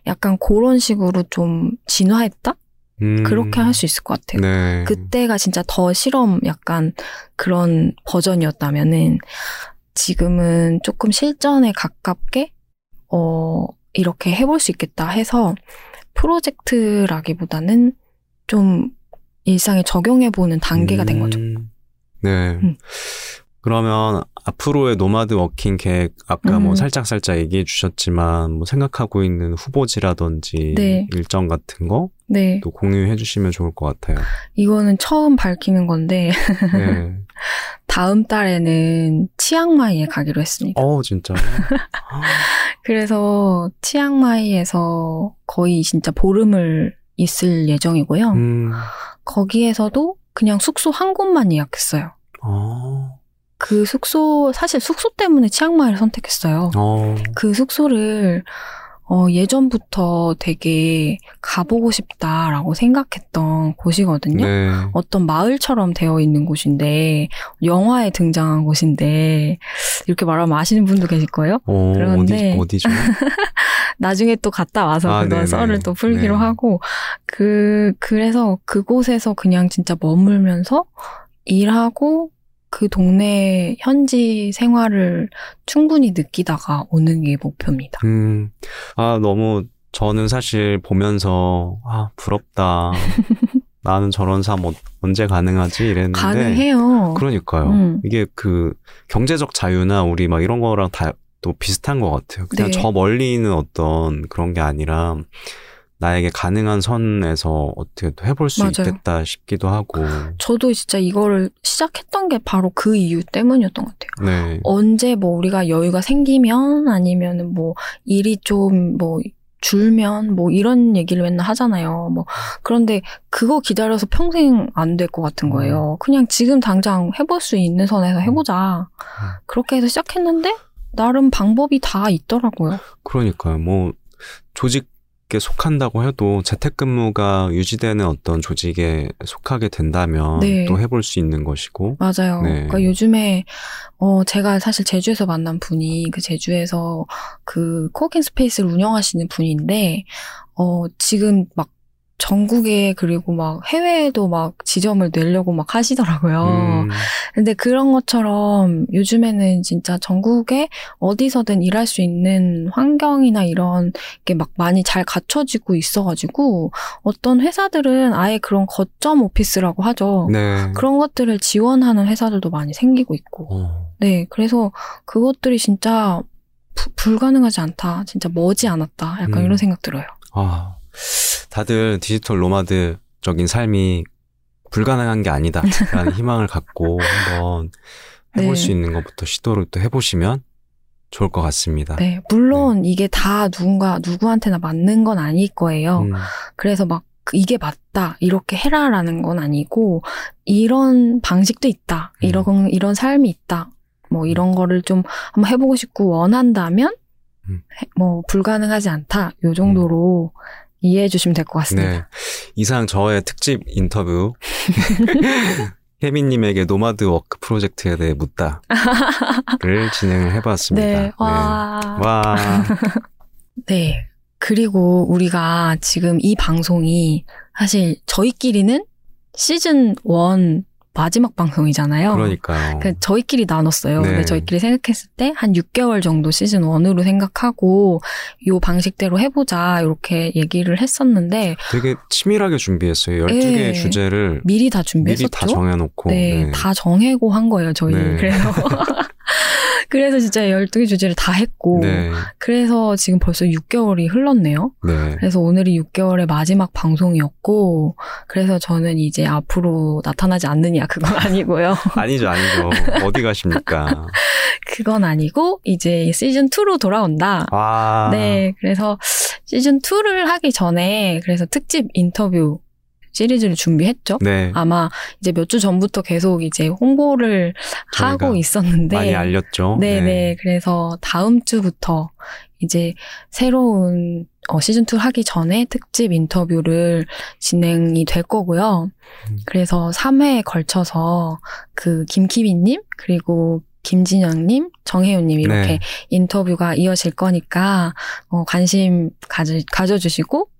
약간 그런 식으로 좀 진화했다? 음, 그렇게 할 수 있을 것 같아요. 네. 그때가 진짜 더 실험 약간 그런 버전이었다면은 지금은 조금 실전에 가깝게 어 이렇게 해볼 수 있겠다 해서 프로젝트라기보다는 좀 일상에 적용해보는 단계가 된 거죠. 음, 네. 음. 그러면 앞으로의 nomad working 계획 아까 뭐 음. 살짝 살짝 얘기해 주셨지만 뭐 생각하고 있는 후보지라든지 네. 일정 같은 거 또 네, 공유해 주시면 좋을 것 같아요. 이거는 처음 밝히는 건데 네. [laughs] 다음 달에는 치앙마이에 가기로 했습니다. 어 진짜. [laughs] 그래서 치앙마이에서 거의 진짜 보름을 있을 예정이고요. 음. 거기에서도 그냥 숙소 한 곳만 예약했어요. 어. 그 숙소, 사실 숙소 때문에 치앙마이를 선택했어요. 어. 그 숙소를, 어, 예전부터 되게 가보고 싶다라고 생각했던 곳이거든요. 네. 어떤 마을처럼 되어 있는 곳인데, 영화에 등장한 곳인데, 이렇게 말하면 아시는 분도 계실 거예요? 어, 그런데- 어디, 어디 죠? [laughs] 나중에 또 갔다 와서 아, 그거 네네. 썰을 또 풀기로 네. 하고, 그, 그래서 그곳에서 그냥 진짜 머물면서 일하고, 그 동네 현지 생활을 충분히 느끼다가 오는 게 목표입니다. 음, 아, 너무, 저는 사실 보면서, 아, 부럽다. [laughs] 나는 저런 삶 어- 언제 가능하지? 이랬는데. 가능해요. 그러니까요. 음. 이게 그 경제적 자유나 우리 막 이런 거랑 다 또 비슷한 것 같아요. 그냥 네. 저 멀리 있는 어떤 그런 게 아니라 나에게 가능한 선에서 어떻게 또 해볼 수 맞아요. 있겠다 싶기도 하고. 저도 진짜 이거를 시작했던 게 바로 그 이유 때문이었던 것 같아요. 네. 언제 뭐 우리가 여유가 생기면 아니면은 뭐 일이 좀뭐 줄면 뭐 이런 얘기를 맨날 하잖아요. 뭐 그런데 그거 기다려서 평생 안 될 것 같은 거예요. 그냥 지금 당장 해볼 수 있는 선에서 해보자. 그렇게 해서 시작했는데 나름 방법이 다 있더라고요. 그러니까요. 뭐 조직 에 속한다고 해도 재택근무가 유지되는 어떤 조직에 속하게 된다면 네. 또 해볼 수 있는 것이고. 맞아요. 네. 그러니까 요즘에 어 제가 사실 제주에서 만난 분이 그 제주에서 그 코워킹 스페이스를 운영하시는 분인데 어 지금 막 전국에 그리고 막 해외에도 막 지점을 내려고 막 하시더라고요. 음, 근데 그런 것처럼 요즘에는 진짜 전국에 어디서든 일할 수 있는 환경이나 이런 게 막 많이 잘 갖춰지고 있어가지고 어떤 회사들은 아예 그런 거점 오피스라고 하죠. 네. 그런 것들을 지원하는 회사들도 많이 생기고 있고. 어, 네, 그래서 그것들이 진짜 부- 불가능하지 않다. 진짜 머지 않았다. 약간 음. 이런 생각 들어요. 아, 다들 디지털 노마드적인 삶이 불가능한 게 아니다. 라는 [laughs] 희망을 갖고 한번 해볼 네. 수 있는 것부터 시도를 또 해보시면 좋을 것 같습니다. 네, 물론 이게 다 누군가, 누구한테나 맞는 건 아닐 거예요. 음, 그래서 막그 이게 맞다, 이렇게 해라라는 건 아니고, 이런 방식도 있다, 음. 이런, 이런 삶이 있다, 뭐 이런 거를 좀 한번 해보고 싶고 원한다면, 음. 해- 뭐 불가능하지 않다, 요 정도로 이해해 주시면 될 것 같습니다. 네. 이상 저의 특집 인터뷰. [laughs] 혜민님에게 nomad work 프로젝트에 대해 묻다를 [laughs] 진행을 해봤습니다. 네, 와. 와. [laughs] 네. 그리고 우리가 지금 이 방송이 사실 저희끼리는 시즌 1 마지막 방송이잖아요. 그러니까요. 그 저희끼리 나눴어요. 네. 근데 저희끼리 생각했을 때 한 6개월 정도 시즌 1으로 생각하고 요 방식대로 해보자 이렇게 얘기를 했었는데 되게 치밀하게 준비했어요. 12개의 네. 주제를 미리 다 준비했었죠. 미리 다 정해놓고. 네, 다 정해고 한 거예요, 저희. 네. 그래서 [laughs] 그래서 진짜 12개 주제를 다 했고 네. 그래서 지금 벌써 6개월이 흘렀네요. 네. 그래서 오늘이 6개월의 마지막 방송이었고, 그래서 저는 이제 앞으로 나타나지 않느냐, 그건 [laughs] 아니고요. 아니죠, 아니죠. 어디 가십니까? [laughs] 그건 아니고, 이제 시즌2로 돌아온다. 와. 네, 그래서 시즌2를 하기 전에, 그래서 특집 인터뷰 시리즈를 준비했죠. 네. 아마 이제 몇 주 전부터 계속 이제 홍보를 하고 있었는데, 많이 알렸죠. 네네. 그래서 다음 주부터 이제 새로운 어, 시즌 2 하기 전에 특집 인터뷰를 진행이 될 거고요. 음. 그래서 3회에 걸쳐서 그 김키비님, 그리고 김진영님, 정혜윤님 이렇게 네. 인터뷰가 이어질 거니까 어, 관심 가지, 가져주시고 음.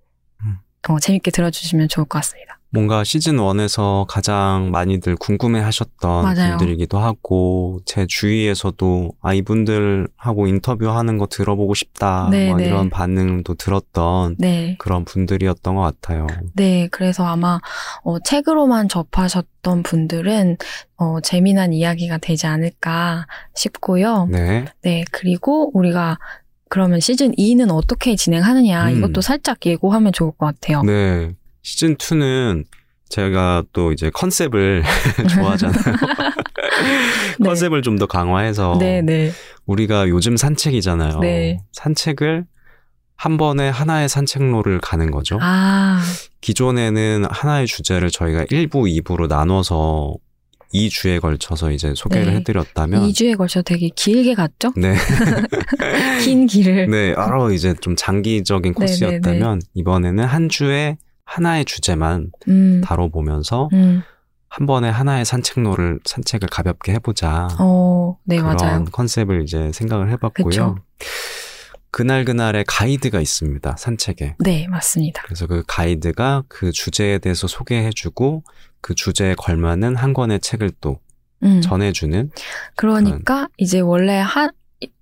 어, 재밌게 들어주시면 좋을 것 같습니다. 뭔가 시즌 1에서 가장 많이들 궁금해 하셨던 맞아요. 분들이기도 하고, 제 주위에서도, 아, 이분들하고 인터뷰하는 거 들어보고 싶다. 네, 뭐 네. 이런 반응도 들었던 네. 그런 분들이었던 것 같아요. 네, 그래서 아마 어, 책으로만 접하셨던 분들은 어, 재미난 이야기가 되지 않을까 싶고요. 네. 네, 그리고 우리가 그러면 시즌 2는 어떻게 진행하느냐 음. 이것도 살짝 예고하면 좋을 것 같아요. 네. 시즌 2는 제가 또 이제 컨셉을 [laughs] 좋아하잖아요. [laughs] 네. 컨셉을 좀 더 강화해서 네, 네. 우리가 요즘 산책이잖아요. 네. 산책을 한 번에 하나의 산책로를 가는 거죠. 아, 기존에는 하나의 주제를 저희가 1부, 2부로 나눠서 2주에 걸쳐서 이제 소개를 네. 해드렸다면 2주에 걸쳐 되게 길게 갔죠? 네, [laughs] 긴 길을. 네, 여러 이제 좀 장기적인 네, 코스였다면 이번에는 한 주에 하나의 주제만 음, 다뤄보면서 음, 한 번에 하나의 산책로를 산책을 가볍게 해보자 어, 네, 그런 맞아요. 컨셉을 이제 생각을 해봤고요. 그쵸. 그날 그날의 가이드가 있습니다 산책에. 네, 맞습니다. 그래서 그 가이드가 그 주제에 대해서 소개해주고 그 주제에 걸맞는 한 권의 책을 또 음. 전해주는 그러니까 이제 원래 한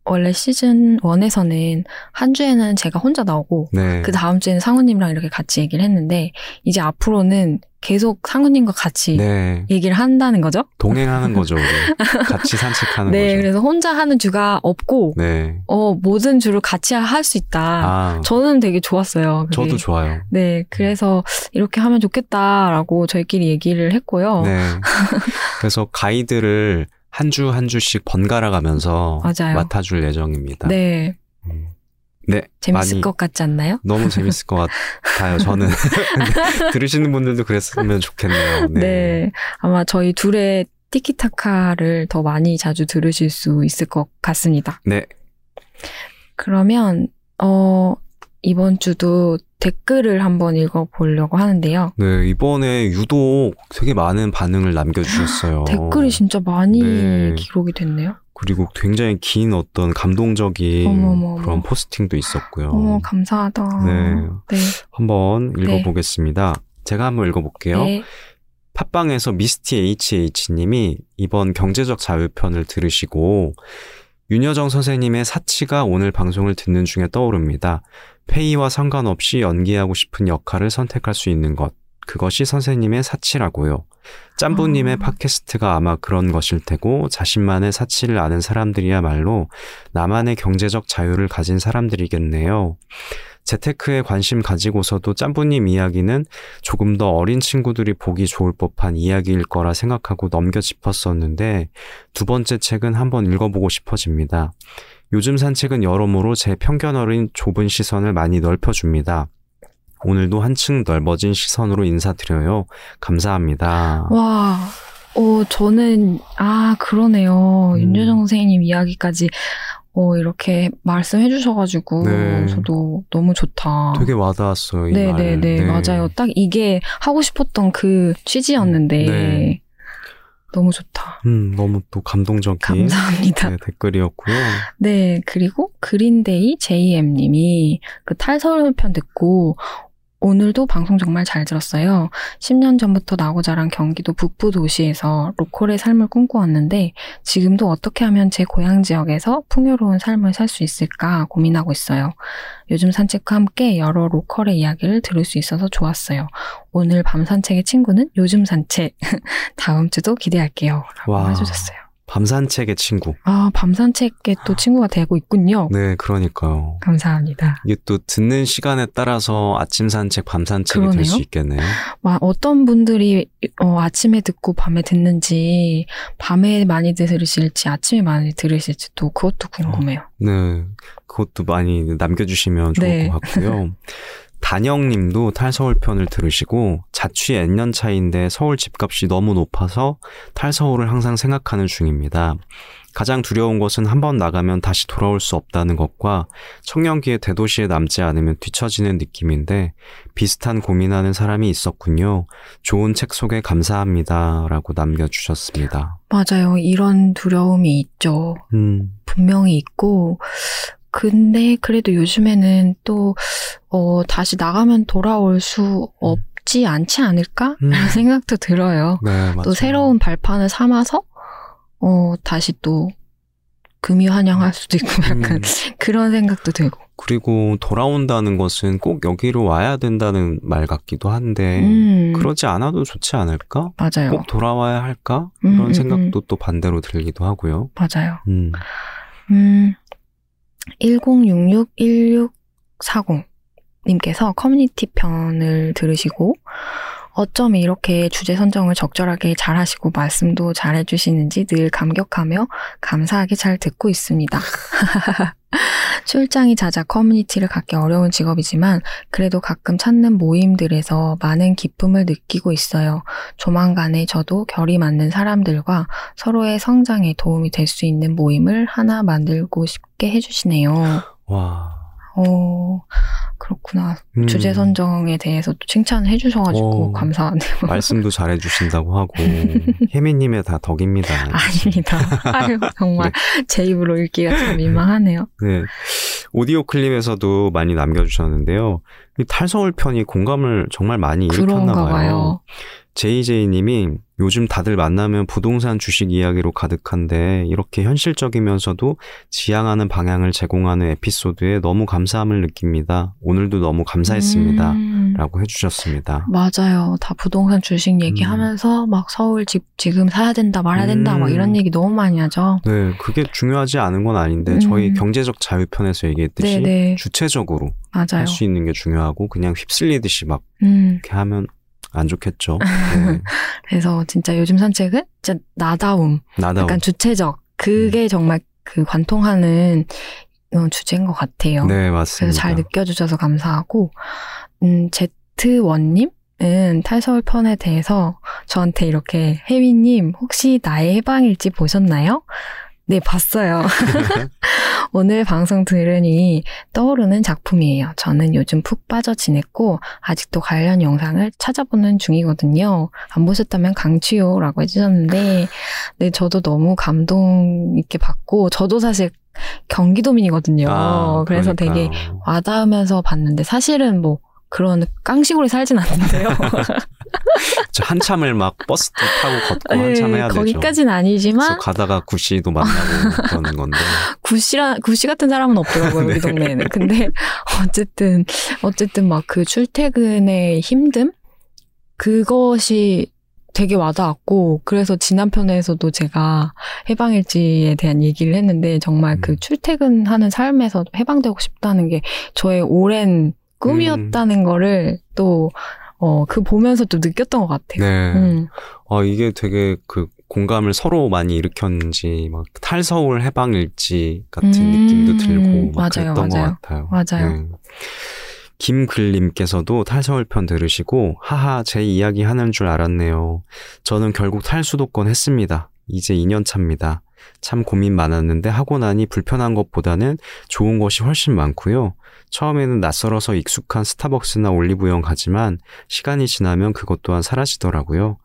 원래 시즌 1에서는 한 주에는 제가 혼자 나오고 네. 그 다음 주에는 상우님이랑 이렇게 같이 얘기를 했는데 이제 앞으로는 계속 상우님과 같이 네. 얘기를 한다는 거죠. 동행하는 거죠, 우리. 같이 산책하는 [laughs] 네, 거죠. 그래서 혼자 하는 주가 없고 네. 어 모든 주를 같이 할 수 있다. 아, 저는 되게 좋았어요. 그게. 저도 좋아요. 네, 그래서 이렇게 하면 좋겠다라고 저희끼리 얘기를 했고요. 네. 그래서 가이드를 한 주 한 주씩 번갈아 가면서. 맡아줄 예정입니다. 네, 음. 네. 재밌을 많이 것 같지 않나요? 너무 재밌을 것 같아요. 저는 [laughs] 네, 들으시는 분들도 그랬으면 좋겠네요. 네. 네. 아마 저희 둘의 티키타카를 더 많이 자주 들으실 수 있을 것 같습니다. 네. 그러면, 어, 이번 주도 댓글을 한번 읽어보려고 하는데요. 네, 이번에 유독 되게 많은 반응을 남겨주셨어요. [gasps] 댓글이 진짜 많이 네. 기록이 됐네요. 그리고 굉장히 긴 어떤 감동적인 어머머머. 그런 포스팅도 있었고요. 어머, 감사하다. 네. 네. 한번 읽어보겠습니다. 제가 한번 읽어볼게요. 네. 팟빵에서 미스티 HH님이 이번 경제적 자유편을 들으시고 윤여정 선생님의 사치가 오늘 방송을 듣는 중에 떠오릅니다. 페이와 상관없이 연기하고 싶은 역할을 선택할 수 있는 것. 그것이 선생님의 사치라고요. 짬부님의 아. 팟캐스트가 아마 그런 것일 테고 자신만의 사치를 아는 사람들이야말로 나만의 경제적 자유를 가진 사람들이겠네요. 재테크에 관심 가지고서도 짬부님 이야기는 조금 더 어린 친구들이 보기 좋을 법한 이야기일 거라 생각하고 넘겨 짚었었는데 두 번째 책은 한번 읽어보고 싶어집니다. 요즘 산책은 여러모로 제 편견 어린 좁은 시선을 많이 넓혀줍니다. 오늘도 한층 넓어진 시선으로 인사드려요. 감사합니다. 와, 어, 저는, 아, 그러네요. 음. 윤여정 선생님 이야기까지, 어, 이렇게 말씀해 주셔가지고, 네. 저도 너무 좋다. 되게 와닿았어요. 이 말. 네네네, 맞아요. 딱 이게 하고 싶었던 그 취지였는데, 네. 너무 좋다. 음, 너무 또 감동적인 감사합니다. 네, 댓글이었고요. 네, 그리고 그린데이 JM님이 그 탈서편 듣고 오늘도 방송 정말 잘 들었어요. 10년 전부터 나고 자란 경기도 북부 도시에서 로컬의 삶을 꿈꿔왔는데 지금도 어떻게 하면 제 고향 지역에서 풍요로운 삶을 살 수 있을까 고민하고 있어요. 요즘 산책과 함께 여러 로컬의 이야기를 들을 수 있어서 좋았어요. 오늘 밤 산책의 친구는 요즘 산책. [laughs] 다음 주도 기대할게요. 라고 와. 해주셨어요. 밤산책의 친구. 아, 밤 산책에 또 친구가 되고 있군요. 네, 그러니까요. 감사합니다. 이게 또 듣는 시간에 따라서 아침 산책, 밤 산책이 될. 수 있겠네요. 와, 어떤 분들이 어, 아침에 듣고 밤에 듣는지, 밤에 많이 들으실지, 아침에 많이 들으실지 또 그것도 궁금해요. 네, 그것도 많이 남겨주시면 좋을 네. 것 같고요. [laughs] 단영님도 탈서울 편을 들으시고 자취 N년 차인데 서울 집값이 너무 높아서 탈서울을 항상 생각하는 중입니다. 가장 두려운 것은 한 번 나가면 다시 돌아올 수 없다는 것과 청년기에 대도시에 남지 않으면 뒤처지는 느낌인데 비슷한 고민하는 사람이 있었군요. 좋은 책 소개 감사합니다. 라고 남겨주셨습니다. 맞아요. 이런 두려움이 있죠. 음, 분명히 있고, 근데 그래도 요즘에는 또, 어, 다시 나가면 돌아올 수 없지 않지 않을까? 음. 라는 생각도 들어요. 네. 또 새로운 발판을 삼아서, 어, 다시 또, 금이 환영할 수도 있고 약간 음. [laughs] 그런 생각도 들고. 그리고 돌아온다는 것은 꼭 여기로 와야 된다는 말 같기도 한데 음, 그러지 않아도 좋지 않을까? 맞아요. 꼭 돌아와야 할까? 음, 이런 음, 생각도 또 반대로 들기도 하고요. 맞아요. 음. 음, 1066-1640님께서 커뮤니티 편을 들으시고, 어쩜 이렇게 주제 선정을 적절하게 잘 하시고 말씀도 잘 해주시는지 늘 감격하며 감사하게 잘 듣고 있습니다. [laughs] 출장이 잦아 커뮤니티를 갖기 어려운 직업이지만 그래도 가끔 찾는 모임들에서 많은 기쁨을 느끼고 있어요. 조만간에 저도 결이 맞는 사람들과 서로의 성장에 도움이 될 수 있는 모임을 하나 만들고 싶게 해주시네요. 와. 어, 그렇구나. 음, 주제 선정에 대해서 또 칭찬을 해주셔가지고 어. 감사하네요. 말씀도 잘해주신다고 하고 [laughs] 혜미님의 다 덕입니다. 아닙니다. 아유, 정말 제 입으로 읽기가 참 민망하네요. 네. 오디오 클립에서도 많이 남겨주셨는데요. 이 탈서울 편이 공감을 정말 많이 일으켰나 봐요. 봐요. JJ님이 요즘 다들 만나면 부동산 주식 이야기로 가득한데 이렇게 현실적이면서도 지향하는 방향을 제공하는 에피소드에 너무 감사함을 느낍니다. 오늘도 너무 감사했습니다. 음, 라고 해주셨습니다. 맞아요. 다 부동산 주식 얘기하면서 막 서울 집 지금 사야 된다 말아야 된다 막 음. 이런 얘기 너무 많이 하죠. 네, 그게 중요하지 않은 건 아닌데 음. 저희 경제적 자유편에서 얘기했듯이 네네. 주체적으로 맞아요. 할수 있는 게 중요하고 그냥 휩쓸리듯이 막 음, 이렇게 하면 안 좋겠죠. [laughs] 네. 그래서 진짜 요즘 산책은 진짜 나다움, 나다움. 약간 주체적. 그게 음. 정말 그 관통하는 어, 주제인 것 같아요. 네, 맞습니다. 그래서 잘 느껴주셔서 감사하고, 음, 제트 원님 은 탈서울 편에 대해서 저한테 이렇게, 혜위님, 혹시 나의 해방일지 보셨나요? 네, 봤어요. [laughs] 오늘 방송 들으니 떠오르는 작품이에요. 저는 요즘 푹 빠져 지냈고, 아직도 관련 영상을 찾아보는 중이거든요. 안 보셨다면 강추요 라고 해주셨는데, 네, 저도 너무 감동 있게 봤고, 저도 사실 경기도민이거든요. 아, 그래서 되게 그러니까요. 와닿으면서 봤는데 사실은 뭐 그런 깡식으로 살진 않는데요. [laughs] 저 한참을 막 버스 타고 걷고 한참 해야 되죠. 네, 거기까지는 아니지만 가다가 구씨도 만나고 [laughs] 그러는 건데. 구씨라 구씨 같은 사람은 없더라고요 [laughs] 우리 동네에는. 근데 어쨌든 어쨌든 막 그 출퇴근의 힘듦 그것이 되게 와닿았고 그래서 지난 편에서도 제가 해방일지에 대한 얘기를 했는데 정말 그 음. 출퇴근하는 삶에서 해방되고 싶다는 게 저의 오랜 꿈이었다는 거를 또 어, 그 보면서 또 느꼈던 것 같아요. 네. 음, 어, 이게 되게 그 공감을 서로 많이 일으켰는지, 막 탈서울 해방일지 같은 음, 느낌도 들고, 막 맞아요, 그랬던 맞아요. 것 같아요. 맞아요. 네. 김글님께서도 탈서울 편 들으시고, 하하, 제 이야기 하는 줄 알았네요. 저는 결국 탈수도권 했습니다. 이제 2년 차입니다. 참 고민 많았는데 하고 나니 불편한 것보다는 좋은 것이 훨씬 많고요. 처음에는 낯설어서 익숙한 스타벅스나 올리브영 가지만 시간이 지나면 그것 또한 사라지더라고요.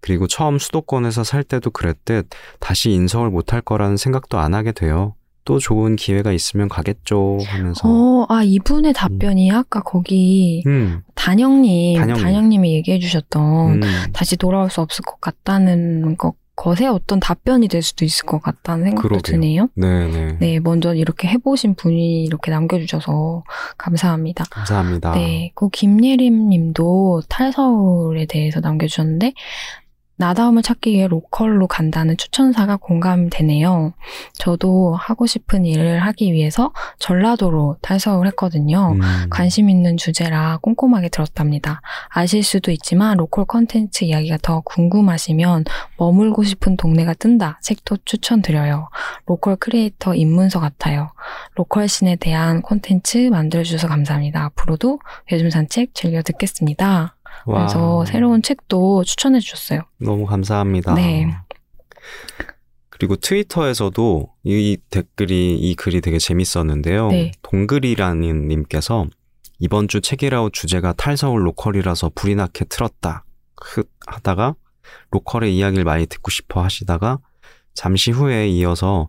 그리고 처음 수도권에서 살 때도 그랬듯 다시 인서울 못할 거라는 생각도 안 하게 돼요. 또 좋은 기회가 있으면 가겠죠 하면서. 어, 아, 이분의 답변이 아까 거기 음, 단영님, 단영님. 단영님이 얘기해 주셨던 음, 다시 돌아올 수 없을 것 같다는 것, 것의 어떤 답변이 될 수도 있을 것 같다는 생각도 그러게요. 드네요. 네네. 네, 먼저 이렇게 해보신 분이 이렇게 남겨주셔서 감사합니다. 감사합니다. 네, 그 김예림 님도 탈서울에 대해서 남겨주셨는데, 나다움을 찾기 위해 로컬로 간다는 추천사가 공감되네요. 저도 하고 싶은 일을 하기 위해서 전라도로 탈서울 했거든요. 음, 관심 있는 주제라 꼼꼼하게 들었답니다. 아실 수도 있지만 로컬 컨텐츠 이야기가 더 궁금하시면 머물고 싶은 동네가 뜬다 책도 추천드려요. 로컬 크리에이터 입문서 같아요. 로컬 scene에 대한 콘텐츠 만들어주셔서 감사합니다. 앞으로도 요즘 산책 즐겨 듣겠습니다. 와, 그래서 새로운 책도 추천해 주셨어요. 너무 감사합니다. 네. 그리고 트위터에서도 이 댓글이 이 글이 되게 재밌었는데요. 네. 동글이라는 님께서 이번 주 책읽아웃 주제가 탈서울 로컬이라서 부리나케 틀었다. 흑 하다가 로컬의 이야기를 많이 듣고 싶어 하시다가 잠시 후에 이어서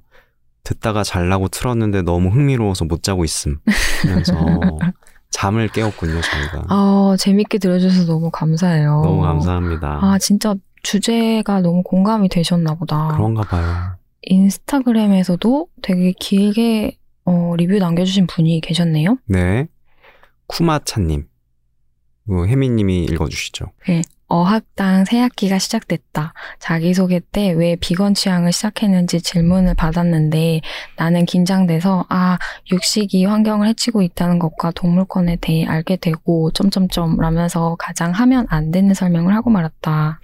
듣다가 잘라고 틀었는데 너무 흥미로워서 못 자고 있음 하면서 [laughs] 잠을 깨웠군요 저희가. 아, 재밌게 들어주셔서 너무 감사해요. 너무 감사합니다. 아, 진짜 주제가 너무 공감이 되셨나 보다. 그런가 봐요. 인스타그램에서도 되게 길게 어, 리뷰 남겨주신 분이 계셨네요. 네. 쿠마차님. 그 혜미님이 읽어주시죠 어학당 새 학기가 시작됐다. 자기소개 때 왜 비건 취향을 시작했는지 질문을 받았는데 나는 긴장돼서 아, 육식이 환경을 해치고 있다는 것과 동물권에 대해 알게 되고 점점점 라면서 가장 하면 안 되는 설명을 하고 말았다.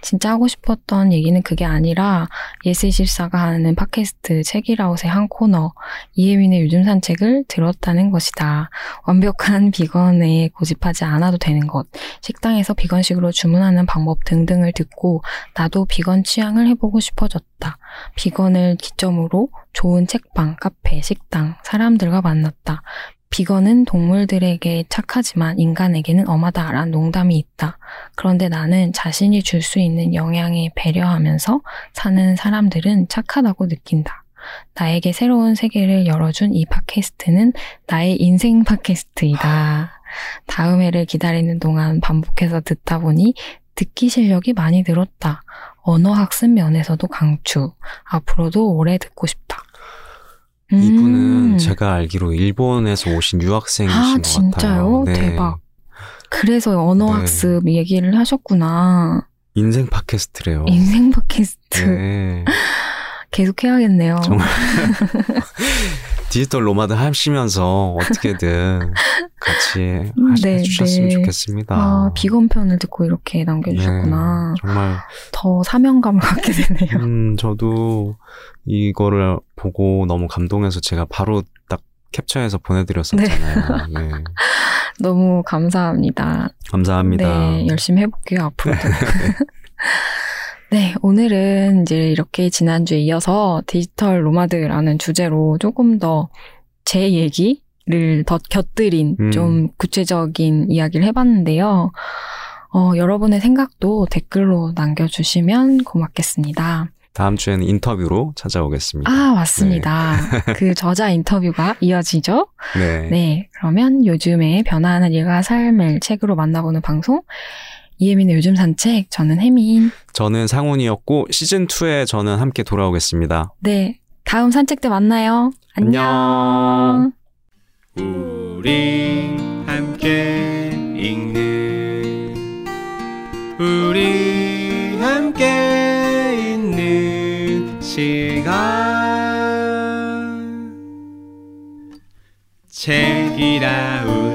진짜 하고 싶었던 얘기는 그게 아니라 예스24가 하는 팟캐스트 책읽아웃의 한 코너 이혜민의 요즘 산책을 들었다는 것이다. 완벽한 [laughs] 비건에 고집하지 않아도 되는 것, 식당에서 비건식으로 주문하는 방법 등등을 듣고 나도 비건 지향을 해보고 싶어졌다. 비건을 기점으로 좋은 책방, 카페, 식당, 사람들과 만났다. 비건은 동물들에게 착하지만 인간에게는 엄하다란 농담이 있다. 그런데 나는 자신이 줄 수 있는 영향에 배려하면서 사는 사람들은 착하다고 느낀다. 나에게 새로운 세계를 열어준 이 팟캐스트는 나의 인생 팟캐스트이다. 다음 회를 기다리는 동안 반복해서 듣다 보니 듣기 실력이 많이 늘었다. 언어 학습 면에서도 강추. 앞으로도 오래 듣고 싶다. 이분은 음. 제가 알기로 일본에서 오신 유학생이신 아, 것 진짜요? 같아요. 네. 대박. 그래서 언어 네. 학습 얘기를 하셨구나. 인생 팟캐스트래요. 인생 팟캐스트 네. [laughs] 계속 해야겠네요. 정말. [laughs] 디지털 노마드 하시면서 어떻게든 [laughs] 같이 하- 네, 해주셨으면 네. 좋겠습니다. 아, 비건 편을 듣고 이렇게 남겨주셨구나. 네, 정말 더 사명감을 갖게 되네요. 음, 저도 이거를 보고 너무 감동해서 제가 바로 딱 캡처해서 보내드렸었잖아요. 네. [laughs] [laughs] 너무 감사합니다. 감사합니다. 네, 열심히 해볼게요, 앞으로도. 네, 오늘은 이제 이렇게 지난주에 이어서 디지털 로마드라는 주제로 조금 더 제 얘기를 더 곁들인 음. 좀 구체적인 이야기를 해봤는데요. 어, 여러분의 생각도 댓글로 남겨주시면 고맙겠습니다. 다음 주에는 인터뷰로 찾아오겠습니다. 아, 맞습니다. 그 저자 인터뷰가 이어지죠? 네. 네, 그러면 요즘에 변화하는 일과 삶을 책으로 만나보는 방송 이혜민의 요즘 산책 저는 혜민. 저는 상훈이었고 시즌 2에 저는 함께 돌아오겠습니다. 네, 다음 산책 때 만나요. 안녕. 우리 함께 읽는 우리 함께 있는 시간 책이라웃